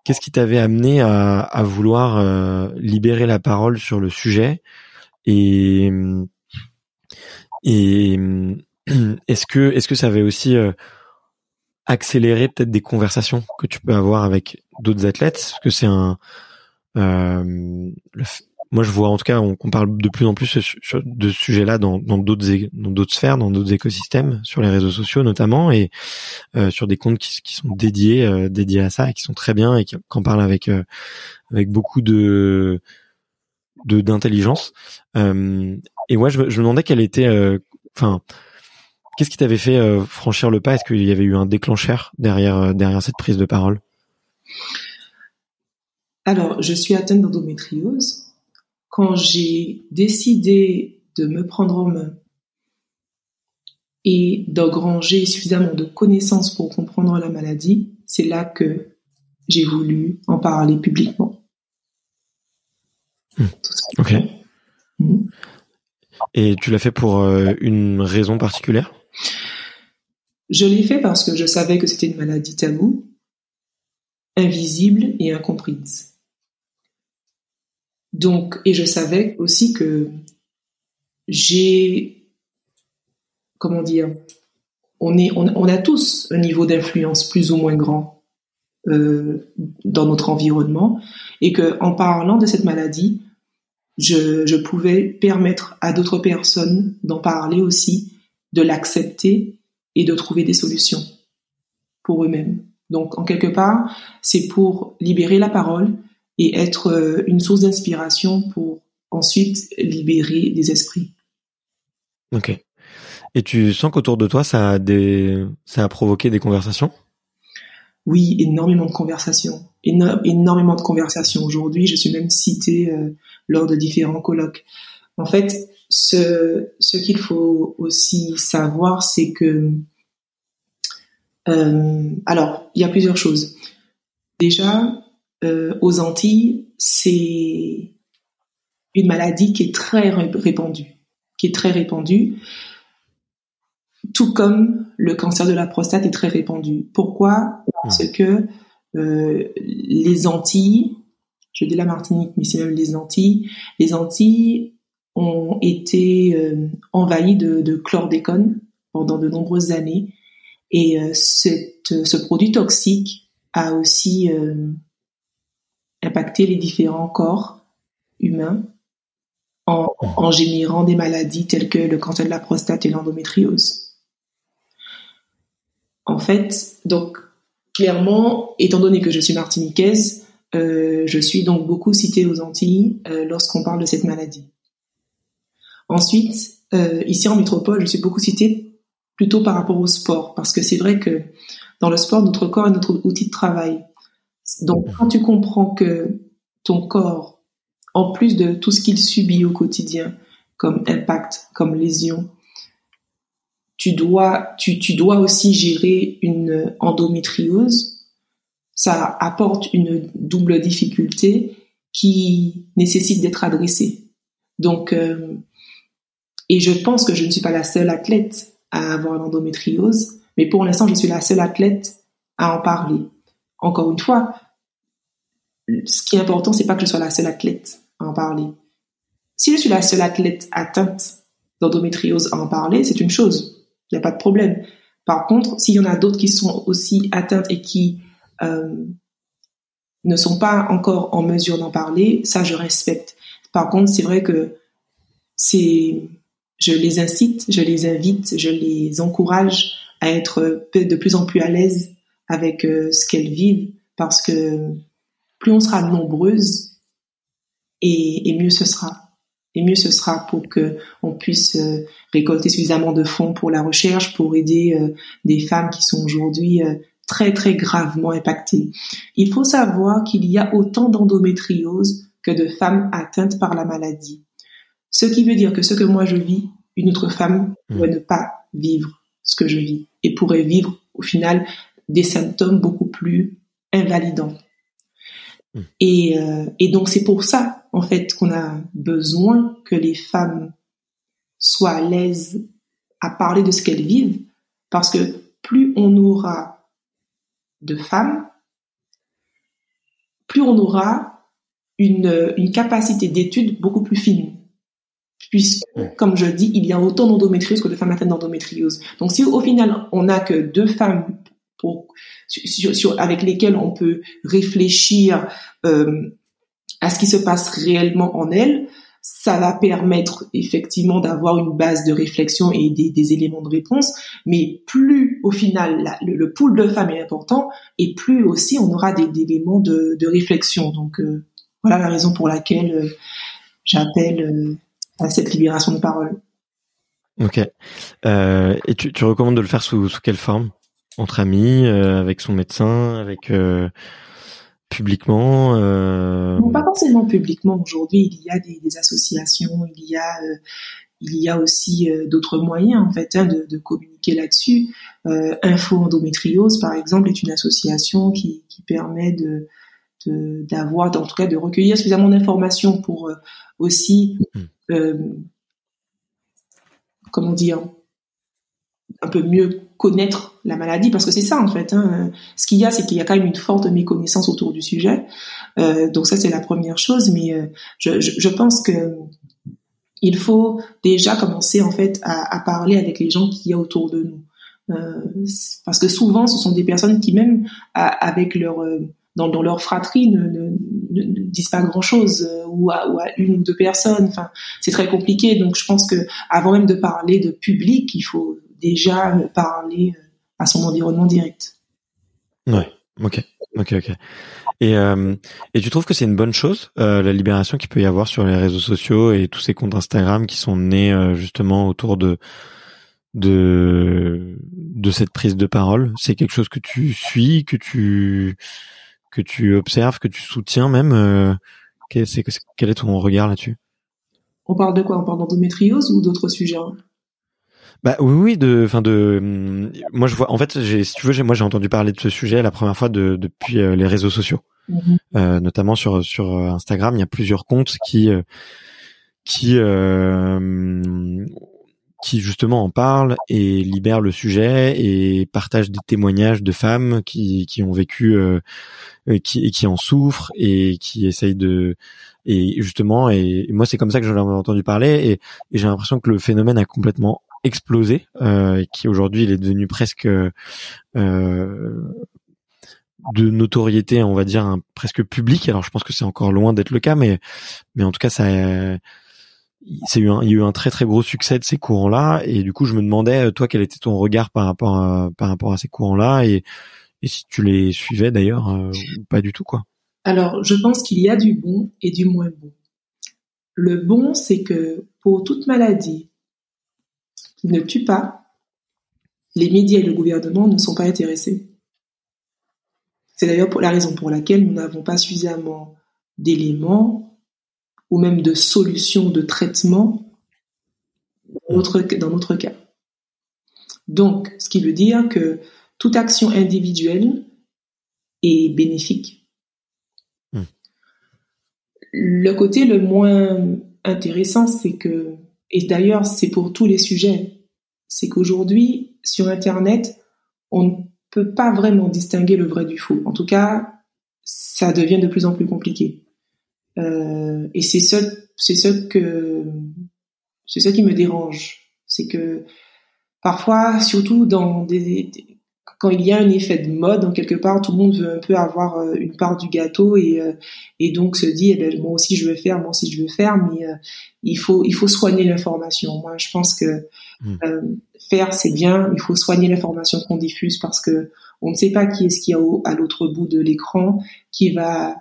qu'est-ce qui t'avait amené à, à vouloir euh, libérer la parole sur le sujet et et est-ce que est-ce que ça avait aussi euh, accéléré peut-être des conversations que tu peux avoir avec d'autres athlètes? Est-ce que c'est un euh, le, moi je vois en tout cas qu'on parle de plus en plus de ce sujet-là dans d'autres dans d'autres sphères, dans d'autres écosystèmes, sur les réseaux sociaux notamment, et euh, sur des comptes qui, sont dédiés euh, dédiés à ça et qui sont très bien et qui en parlent avec euh, avec beaucoup de de d'intelligence. Et moi je, je, me demandais quelle était, enfin, qu'est-ce qui t'avait fait franchir le pas? Est-ce qu'il y avait eu un déclencheur derrière derrière cette prise de parole? Alors, je suis atteinte d'endométriose quand j'ai décidé de me prendre en main et d'engranger suffisamment de connaissances pour comprendre la maladie, c'est là que j'ai voulu en parler publiquement. Hmm. Ok. Hmm. Et tu l'as fait pour euh, une raison particulière? Je l'ai fait parce que je savais que c'était une maladie taboue, invisible et incomprise. Donc, et je savais aussi que j'ai, comment dire, on est, on, a tous un niveau d'influence plus ou moins grand euh, dans notre environnement, et que en parlant de cette maladie, je, je pouvais permettre à d'autres personnes d'en parler aussi, de l'accepter et de trouver des solutions pour eux-mêmes. Donc, en quelque part, c'est pour libérer la parole, et être euh, une source d'inspiration pour ensuite libérer des esprits. Ok. Et tu sens qu'autour de toi, ça a, des... ça a provoqué des conversations? Oui, énormément de conversations. énormément de conversations. Aujourd'hui, je suis même citée euh, lors de différents colloques. En fait, ce, ce qu'il faut aussi savoir, c'est que... Euh, alors, il y a plusieurs choses. Déjà, euh, aux Antilles, c'est une maladie qui est très répandue, qui est très répandue, tout comme le cancer de la prostate est très répandu. Pourquoi? Parce mmh. que euh, les Antilles, je dis la Martinique, mais c'est même les Antilles, les Antilles ont été euh, envahies de, chlordécone pendant de nombreuses années, et ce produit toxique a aussi impacter les différents corps humains en, en générant des maladies telles que le cancer de la prostate et l'endométriose. En fait, donc clairement, étant donné que je suis martiniquaise, euh, je suis donc beaucoup citée aux Antilles euh, lorsqu'on parle de cette maladie. Ensuite, euh, ici en métropole, je suis beaucoup citée plutôt par rapport au sport, parce que c'est vrai que dans le sport, notre corps est notre outil de travail. Donc, quand tu comprends que ton corps, en plus de tout ce qu'il subit au quotidien, comme impact, comme lésion, tu dois, tu, tu dois aussi gérer une endométriose. Ça apporte une double difficulté qui nécessite d'être adressée. Donc, euh, et je pense que je ne suis pas la seule athlète à avoir l'endométriose, mais pour l'instant, je suis la seule athlète à en parler. Encore une fois, ce qui est important, c'est pas que je sois la seule athlète à en parler. Si je suis la seule athlète atteinte d'endométriose à en parler, c'est une chose. Il n'y a pas de problème. Par contre, s'il y en a d'autres qui sont aussi atteintes et qui euh, ne sont pas encore en mesure d'en parler, ça, je respecte. Par contre, c'est vrai que c'est, je les incite, je les invite, je les encourage à être de plus en plus à l'aise avec euh, ce qu'elles vivent parce que plus on sera nombreuses et, mieux ce sera. Et mieux ce sera pour que on puisse euh, récolter suffisamment de fonds pour la recherche, pour aider euh, des femmes qui sont aujourd'hui très très gravement impactées. Il faut savoir qu'il y a autant d'endométriose que de femmes atteintes par la maladie. Ce qui veut dire que ce que moi je vis, une autre femme mmh. pourrait ne pas vivre ce que je vis et pourrait vivre au final des symptômes beaucoup plus invalidants. Hmm. Et, euh, et donc c'est pour ça en fait qu'on a besoin que les femmes soient à l'aise à parler de ce qu'elles vivent, parce que plus on aura de femmes, plus on aura une, une capacité d'étude beaucoup plus fine puisque, comme je dis, il y a autant d'endométriose que de femmes atteintes d'endométriose. Donc, si au final, on n'a que deux femmes avec lesquelles on peut réfléchir euh, à ce qui se passe réellement en elles, ça va permettre effectivement d'avoir une base de réflexion et des, éléments de réponse, mais plus au final le, le, pool de femmes est important, et plus aussi on aura des, éléments de, réflexion. Donc euh, voilà la raison pour laquelle euh, j'appelle à cette libération de parole. Ok. Et tu, recommandes de le faire sous quelle forme? Entre amis, euh, avec son médecin, avec euh, publiquement euh... Non, pas forcément publiquement. Aujourd'hui, il y a des, des, associations, il y a il y a aussi euh, d'autres moyens en fait hein, de, de, communiquer là-dessus. Info endométriose, par exemple, est une association qui, qui permet de d'avoir, en tout cas, de recueillir suffisamment d'informations pour aussi. Euh, comment dire, un peu mieux connaître la maladie, parce que c'est ça en fait. Hein. Ce qu'il y a, c'est qu'il y a quand même une forte méconnaissance autour du sujet. Euh, donc ça, c'est la première chose. Mais euh, je, pense que il faut déjà commencer en fait à, parler avec les gens qui y a autour de nous, euh, parce que souvent, ce sont des personnes qui même avec leur dans, leur fratrie ne, disent pas grand chose ou, à, ou, à, une ou deux personnes. Enfin, c'est très compliqué. Donc, je pense que avant même de parler de public, il faut déjà parler à son environnement direct. Ouais. Ok. Ok. Ok. Et euh, et tu trouves que c'est une bonne chose euh, la libération qu'il peut y avoir sur les réseaux sociaux et tous ces comptes Instagram qui sont nés euh, justement autour de de de cette prise de parole? C'est quelque chose que tu suis, que tu que tu observes, que tu soutiens même quel, est, quel est ton regard là-dessus? On parle de quoi? On parle d'endométriose ou d'autres sujets? Bah oui, oui, de, enfin de, hum, moi je vois, en fait, j'ai, si tu veux, moi j'ai entendu parler de ce sujet la première fois de, depuis euh, les réseaux sociaux, mm-hmm. euh, notamment sur sur Instagram, il y a plusieurs comptes qui euh, qui euh, qui justement en parlent et libèrent le sujet et partagent des témoignages de femmes qui, qui ont vécu euh, qui, qui en souffrent et qui essayent de et justement et, moi c'est comme ça que j'en ai entendu parler et, et j'ai l'impression que le phénomène a complètement explosé euh, et qui aujourd'hui il est devenu presque euh, de notoriété on va dire presque public alors je pense que c'est encore loin d'être le cas mais mais en tout cas ça c'est eu un, il y a eu un très très gros succès de ces courants-là et du coup je me demandais toi quel était ton regard par rapport à, par rapport à ces courants-là et, et si tu les suivais d'ailleurs ou pas du tout quoi. Alors je pense qu'il y a du bon et du moins bon. Le bon c'est que pour toute maladie qui ne tue pas, les médias et le gouvernement ne sont pas intéressés. C'est d'ailleurs pour la raison pour laquelle nous n'avons pas suffisamment d'éléments ou même de solutions de traitement dans notre, cas. Donc, ce qui veut dire que toute action individuelle est bénéfique. Hmm. Le côté le moins intéressant, c'est que, et d'ailleurs c'est pour tous les sujets, c'est qu'aujourd'hui, sur Internet, on ne peut pas vraiment distinguer le vrai du faux. En tout cas, ça devient de plus en plus compliqué. Euh, et c'est ce, c'est ce que, c'est ce qui me dérange, c'est que parfois, surtout quand il y a un effet de mode, en quelque part, tout le monde veut un peu avoir euh, une part du gâteau et, euh, donc se dit, eh ben, moi aussi je veux faire, moi aussi je veux faire, mais il faut il faut soigner l'information. Moi, je pense que hmm. faire c'est bien, il faut soigner l'information qu'on diffuse parce que on ne sait pas qui est-ce qu'il y a à l'autre bout de l'écran qui va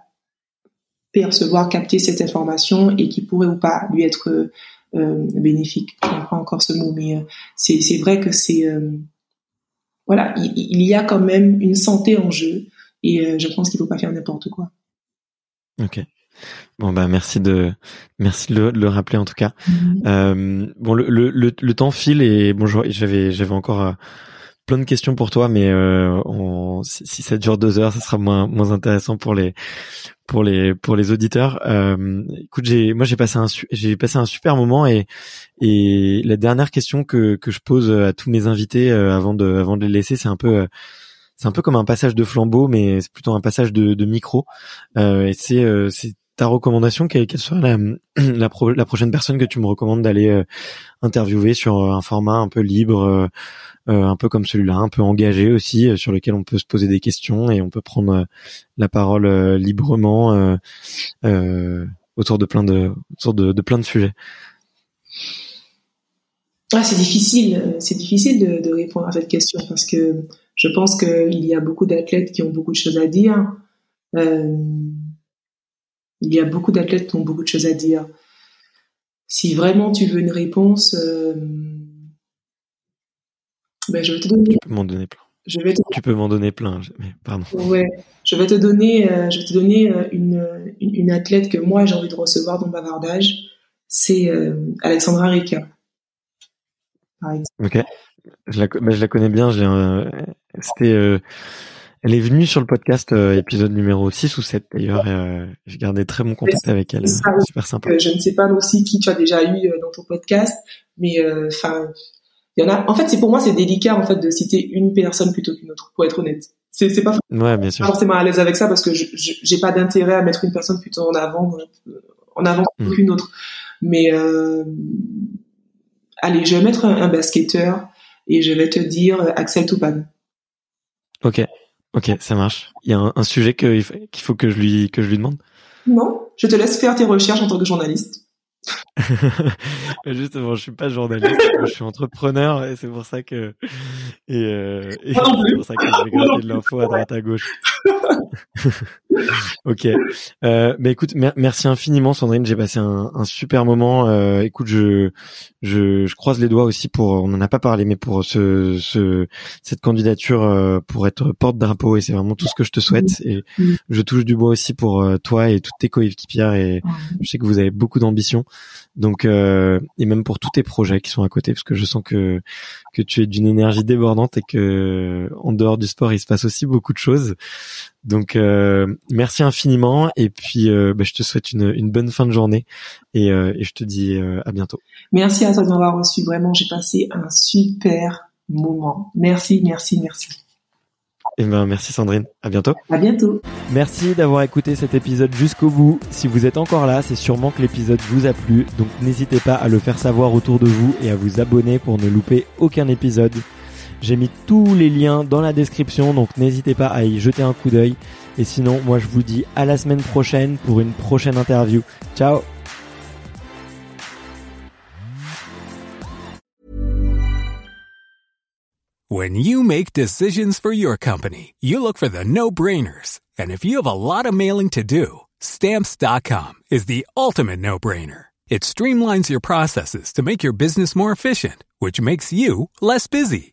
percevoir, capter cette information et qui pourrait ou pas lui être euh, bénéfique. Je comprends encore ce mot, mais euh, c'est vrai que c'est euh, voilà, il, y a quand même une santé en jeu et je pense qu'il faut pas faire n'importe quoi. Ok. Bon bah merci de merci de le, rappeler en tout cas. Mm-hmm. bon le, le, le, temps file et bon j'avais j'avais encore plein de questions pour toi, mais euh, si, ça dure deux heures, ça sera moins moins intéressant pour les pour les pour les auditeurs. Euh, écoute, j'ai moi j'ai passé un j'ai passé un super moment et et la dernière question que que je pose à tous mes invités euh, avant de avant de les laisser, c'est un peu euh, c'est un peu comme un passage de flambeau, mais c'est plutôt un passage de, de micro. Euh, et c'est c'est ta recommandation, quelle, quelle la, prochaine personne que tu me recommandes d'aller interviewer sur un format un peu libre, euh, un peu comme celui-là, un peu engagé aussi, euh, sur lequel on peut se poser des questions et on peut prendre euh, la parole librement autour de plein de autour de, plein de sujets? Ah, c'est difficile, c'est difficile de, répondre à cette question parce que je pense qu'il y a beaucoup d'athlètes qui ont beaucoup de choses à dire. Euh, il y a beaucoup d'athlètes qui ont beaucoup de choses à dire. Si vraiment tu veux une réponse, euh, ben, je vais te donner. Tu peux m'en donner plein. Je vais Tu peux m'en donner plein, mais pardon. Ouais, je vais te donner, euh, je vais te donner euh, une, une, athlète que moi j'ai envie de recevoir dans le bavardage. C'est euh, Alexandra Rika. Ok, je la, ben, je la connais bien. J'ai, c'était, elle est venue sur le podcast épisode numéro 6 ou 7 d'ailleurs. j'ai gardé très bon contact avec elle. super sympa. je ne sais pas aussi qui tu as déjà eu dans ton podcast, mais enfin il y en a. En fait, c'est pour moi c'est délicat en fait de citer une personne plutôt qu'une autre, pour être honnête. C'est c'est pas, ouais, bien sûr. forcément à l'aise avec ça parce que je j'ai pas d'intérêt à mettre une personne plutôt en avant euh, en avant mm. qu'une autre. Mais euh, allez, je vais mettre un, basketteur et je vais te dire euh, Axel Toupane. Ok, ok, ça marche. Il y a un, un sujet qu'il faut que je lui que je lui demande? Non, je te laisse faire tes recherches en tant que journaliste. Justement, je suis pas journaliste, je suis entrepreneur et c'est pour ça que et, euh, et c'est pour ça que je vais gratter de l'info à droite à gauche. ok. Euh, bah écoute, merci infiniment Sandrine, j'ai passé un, un, super moment. Euh, écoute, je, je, je croise les doigts aussi pour, on n'en a pas parlé, mais pour ce, ce cette candidature euh, pour être porte-drapeau et c'est vraiment tout ce que je te souhaite. Et je touche du bois aussi pour euh, toi et toutes tes coéquipières et je sais que vous avez beaucoup d'ambition. Donc euh, et même pour tous tes projets qui sont à côté, parce que je sens que que tu es d'une énergie débordante et que en dehors du sport il se passe aussi beaucoup de choses. Donc euh, merci infiniment et puis euh, bah, je te souhaite une, une, bonne fin de journée et, euh, et je te dis à bientôt. Merci à toi de m'avoir reçu. Vraiment, j'ai passé un super moment. Merci, merci, merci. Eh ben, merci Sandrine. À bientôt. À bientôt. Merci d'avoir écouté cet épisode jusqu'au bout. Si vous êtes encore là, c'est sûrement que l'épisode vous a plu. Donc n'hésitez pas à le faire savoir autour de vous et à vous abonner pour ne louper aucun épisode. J'ai mis tous les liens dans la description, donc n'hésitez pas à y jeter un coup d'œil. Et sinon, moi je vous dis à la semaine prochaine pour une prochaine interview. Ciao When you make decisions for your company, you look for the no-brainers. And if you have a lot of mailing to do, stamps.com is the ultimate no-brainer. It streamlines your processes to make your business more efficient, which makes you less busy.